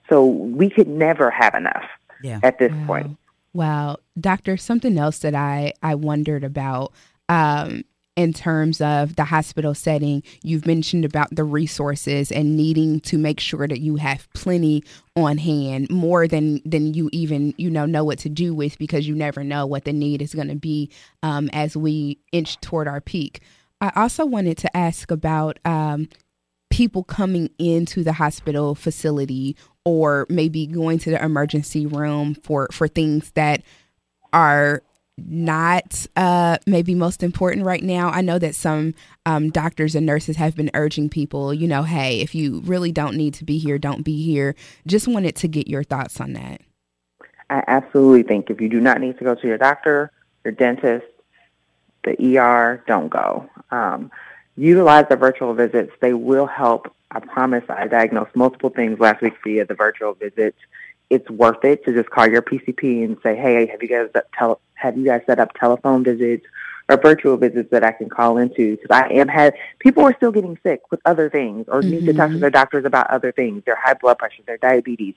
So we could never have enough Yeah. at this point. Wow, doctor, something else that I I wondered about um, in terms of the hospital setting. You've mentioned about the resources and needing to make sure that you have plenty on hand, more than than you even you know know what to do with, because you never know what the need is going to be um, as we inch toward our peak. I also wanted to ask about um, people coming into the hospital facility or maybe going to the emergency room for for things that are not uh, maybe most important right now. I know that some um, doctors and nurses have been urging people, you know, hey, if you really don't need to be here, don't be here. Just wanted to get your thoughts on that. I absolutely think if you do not need to go to your doctor, your dentist, the ER, don't go. Um, utilize the virtual visits. They will help. I promise I diagnosed multiple things last week via the virtual visits. It's worth it to just call your PCP and say, hey, have you guys tele- have you guys set up telephone visits or virtual visits that I can call into? Because I am had people are still getting sick with other things or need to talk to mm-hmm. their doctors about other things, their high blood pressure, their diabetes.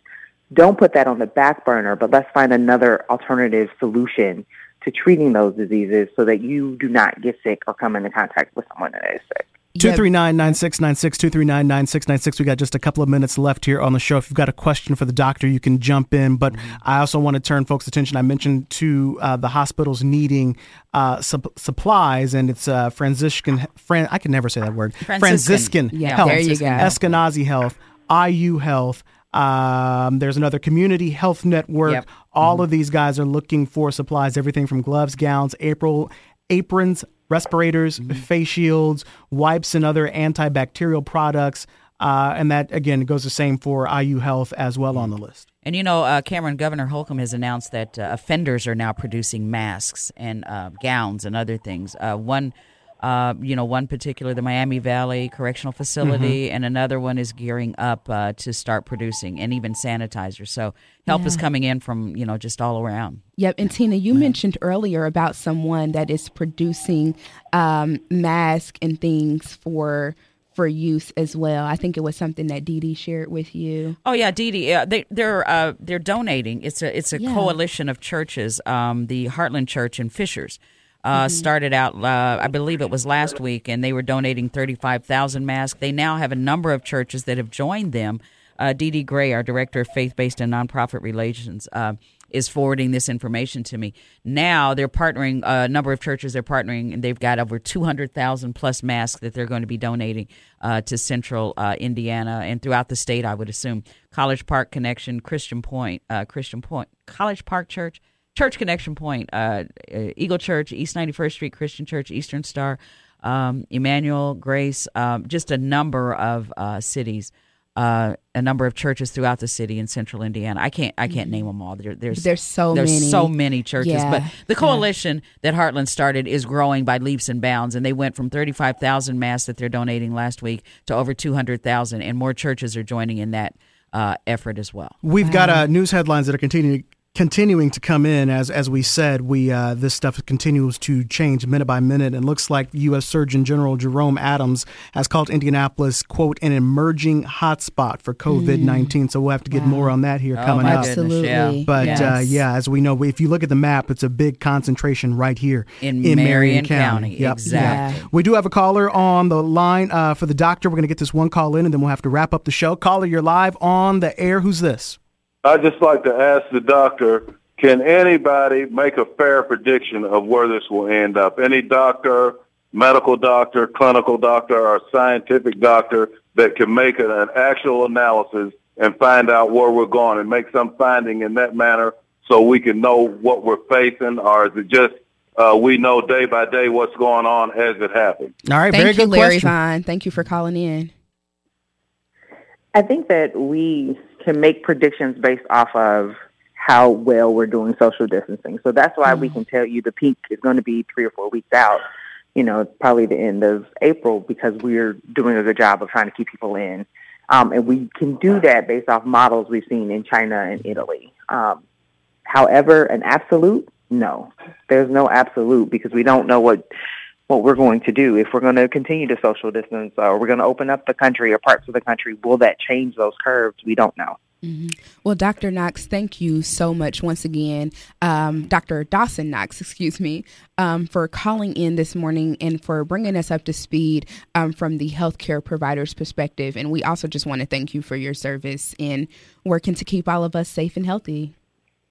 Don't put that on the back burner, but let's find another alternative solution to treating those diseases so that you do not get sick or come into contact with someone that is sick. 239 9696, 239 9696. We got just a couple of minutes left here on the show. If you've got a question for the doctor, you can jump in. But I also want to turn folks' attention. I mentioned to uh, the hospitals needing uh, sup- supplies, and it's uh, Franciscan, Fran, I can never say that word. Franciscan. Yeah, Health. there you go. Eskenazi Health, IU Health. Um, there's another community health network. Yep. All of these guys are looking for supplies, everything from gloves, gowns, April, aprons, respirators, face shields, wipes, and other antibacterial products. Uh, and that, again, goes the same for IU Health as well on the list. And you know, uh, Cameron Governor Holcomb has announced that uh, offenders are now producing masks and uh, gowns and other things. Uh, one, uh, you know, one particular, the Miami Valley Correctional Facility, and another one is gearing up uh, to start producing, and even sanitizers. So help is coming in from you know just all around. Yep. And Tina, you mentioned earlier about someone that is producing um, masks and things for for use as well. I think it was something that Dee Dee shared with you. Oh yeah, Dee Dee. Uh, they they're uh, they're donating. It's a it's a Yeah. coalition of churches. Um, the Heartland Church in Fishers uh, Mhm. started out. Uh, I believe it was last week, and they were donating thirty five thousand masks. They now have a number of churches that have joined them. Uh, Dee Dee Gray, our director of faith based and nonprofit relations. Uh, is forwarding this information to me. Now they're partnering, uh, a number of churches they're partnering, and they've got over 200,000 plus masks that they're going to be donating uh, to central uh, Indiana and throughout the state, I would assume. College Park Connection, Christian Point, uh, Christian Point, College Park Church, Church Connection Point, uh, uh, Eagle Church, East 91st Street Christian Church, Eastern Star, um, Emmanuel, Grace, um, just a number of uh, cities. Uh, a number of churches throughout the city in central Indiana. I can't I can't name them all. There, there's There's so there's many. so many churches, Yeah, but the yeah. coalition that Heartland started is growing by leaps and bounds, and they went from 35,000 masks that they're donating last week to over 200,000, and more churches are joining in that uh, effort as well. We've got uh, news headlines that are continuing continuing to come in as as we said we uh, this stuff continues to change minute by minute and looks like U.S. Surgeon General Jerome Adams has called Indianapolis quote an emerging hotspot for COVID nineteen. So we'll have to get more on that here Oh, coming up. goodness, yeah. Absolutely. But uh, yeah, as we know, if you look at the map, it's a big concentration right here In Marion County, Yep. exactly. Yeah. We do have a caller on the line uh, for the doctor. We're going to get this one call in, and then we'll have to wrap up the show. Caller, you're live on the air. Who's this? I'd just like to ask the doctor, can anybody make a fair prediction of where this will end up? Any doctor, medical doctor, clinical doctor, or scientific doctor that can make an, an actual analysis and find out where we're going and make some finding in that manner so we can know what we're facing, or is it just uh, we know day by day what's going on as it happens? All right, Thank very you, good Larry question. Vine. Thank you for calling in. I think that we can make predictions based off of how well we're doing social distancing. So that's why we can tell you the peak is going to be three or four weeks out. You know, probably the end of April because we're doing a good job of trying to keep people in. Um, and we can do that based off models we've seen in China and Italy. Um, however, an absolute, no. There's no absolute because we don't know what what we're going to do. If we're going to continue to social distance or we're going to open up the country or parts of the country, will that change those curves? We don't know. Mm-hmm. Well, Dr. Knox, thank you so much once again, um, Dr. Dawson Knox, excuse me, um, for calling in this morning and for bringing us up to speed um, from the healthcare provider's perspective. And we also just want to thank you for your service in working to keep all of us safe and healthy.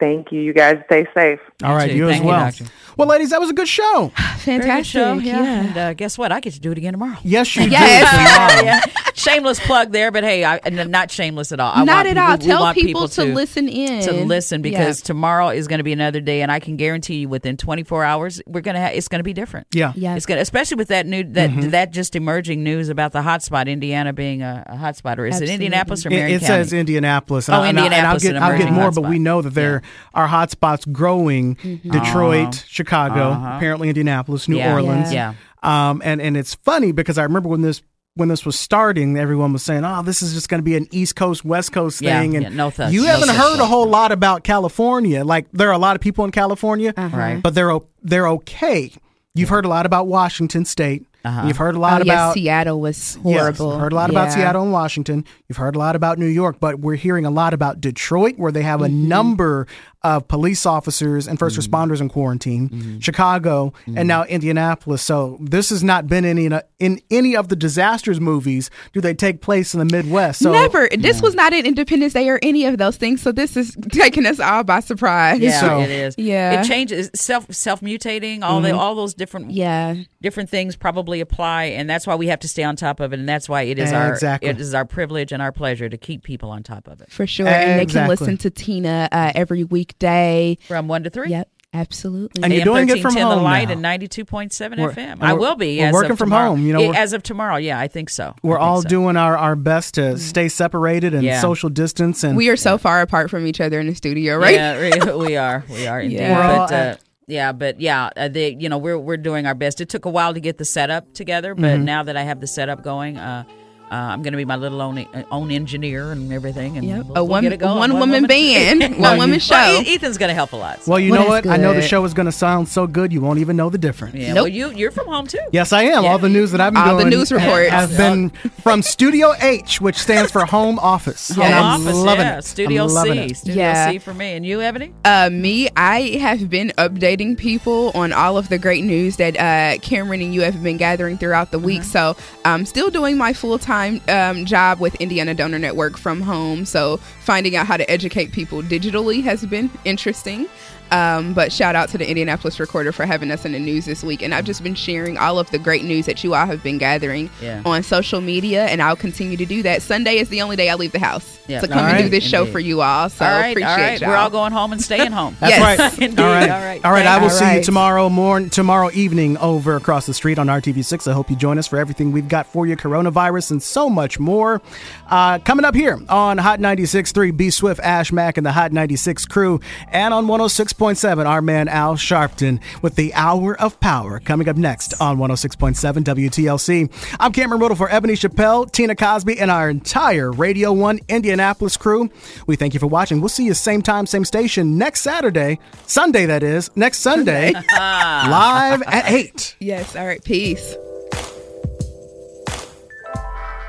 Thank you. You guys stay safe. All right, you Thank as well. doctor. well, ladies, that was a good show. Very good Fantastic. show, yeah. yeah. And uh, guess what? I get to do it again tomorrow. Yes, you Yes. did. tomorrow. yeah. Shameless plug there, but hey, I, n- not shameless at all. I Not at people- all. Tell want people to listen in. To listen because Yeah. tomorrow is going to be another day, and I can guarantee you, within 24 hours, we're gonna ha- it's going to be different. Yeah. Yes. It's gonna, especially with that new that Mhm. that just emerging news about the hotspot, Indiana being a, a hotspot, or is Absolutely. it Indianapolis or It, Marion it County? says Indianapolis. Oh, and I- and I- Indianapolis, And an I'll get, I'll get emerging more, but we know that there are hotspots growing. Detroit, Uh-huh. Chicago, Uh-huh. apparently Indianapolis, New Yeah. Orleans. Yeah. Um, and and it's funny because I remember when this when this was starting, everyone was saying, "Oh, this is just going to be an East Coast West Coast Yeah, thing." And yeah, no th- you no haven't such heard a whole lot about California. Like there are a lot of people in California, Right. but they're o- they're okay. You've heard a lot about Washington State. Uh-huh. You've heard a Oh, lot yes, about Seattle was horrible. Yes, horrible. heard a lot about Seattle and Washington. You've heard a lot about New York, but we're hearing a lot about Detroit, where they have a Mm-hmm. number of police officers and 1st Mm-hmm. responders in quarantine. Chicago and now Indianapolis. So this has not been any in any of the disasters movies. Do they take place in the Midwest? So Never. This was not an Independence Day or any of those things. So this is taking us all by surprise. Yeah, So- it is. Yeah. it changes self self mutating. All the all those different Yeah. different things probably apply, and that's why we have to stay on top of it. And that's why it is our it is our privilege and our pleasure to keep people on top of it For sure. And they can listen to Tina uh, every weekday. from one to three. Yep. Absolutely. And you're AM doing it from 1310 The home Light now. and ninety two point seven We're- FM. we're- I will be. we're as working of from tomorrow. home, you know, Yeah, we're- as of tomorrow. Yeah, I think so. We're think all so. doing our, our best to stay separated and Yeah. social distance. And we are so far apart from each other in the studio, right? Yeah, we- we are. We are indeed. Yeah. We're all But uh, at- yeah, but yeah, uh, they you know we're we're doing our best. It took a while to get the setup together, but Mm-hmm. now that I have the setup going, uh, uh, I'm going to be my little own uh, own engineer and everything, and Yep. we'll, A we'll one- get it going. one woman band, one woman show. Well, Ethan's going to help a lot. so- well, you Well, know what? that's I know the show is going to sound so good you won't even know the difference. yeah, Nope. well, you you're from home too. Yes, I am. Yeah. All the news that I've been All the news reports. have been from Studio H, which stands for Home Office. Home And I'm office, loving yeah. it. Studio loving C, it. Studio Yeah. C for me, and you, Ebony. Uh, me, I have been updating people on all of the great news that uh, Cameron and you have been gathering throughout the week. So I'm still doing my full time um, job with Indiana Donor Network from home. So finding out how to educate people digitally has been interesting. Um, but shout out to the Indianapolis Recorder for having us in the news this week. And I've just been sharing all of the great news that you all have been gathering Yeah. on social media, and I'll continue to do that. Sunday is the only day I leave the house Yeah. to come All and do right. this show for you all. So all right, appreciate all right. y'all. We're all going home and staying home. That's Yes. right. All right. All right. All right. I will All see you tomorrow morning, tomorrow evening over across the street on RTV6. I hope you join us for everything we've got for you, coronavirus and so much more. Uh, coming up here on Hot 96.3, B Swift, Ash Mack, and the Hot 96 crew, and on 106.7, our man Al Sharpton with the Hour of Power coming up next on 106.7 WTLC. I'm Cameron Riddle for Ebony Chappelle, Tina Cosby, and our entire Radio 1 Indianapolis crew. We thank you for watching. We'll see you same time, same station next Saturday, Sunday that is, next Sunday, live at 8. Yes. All right. Peace.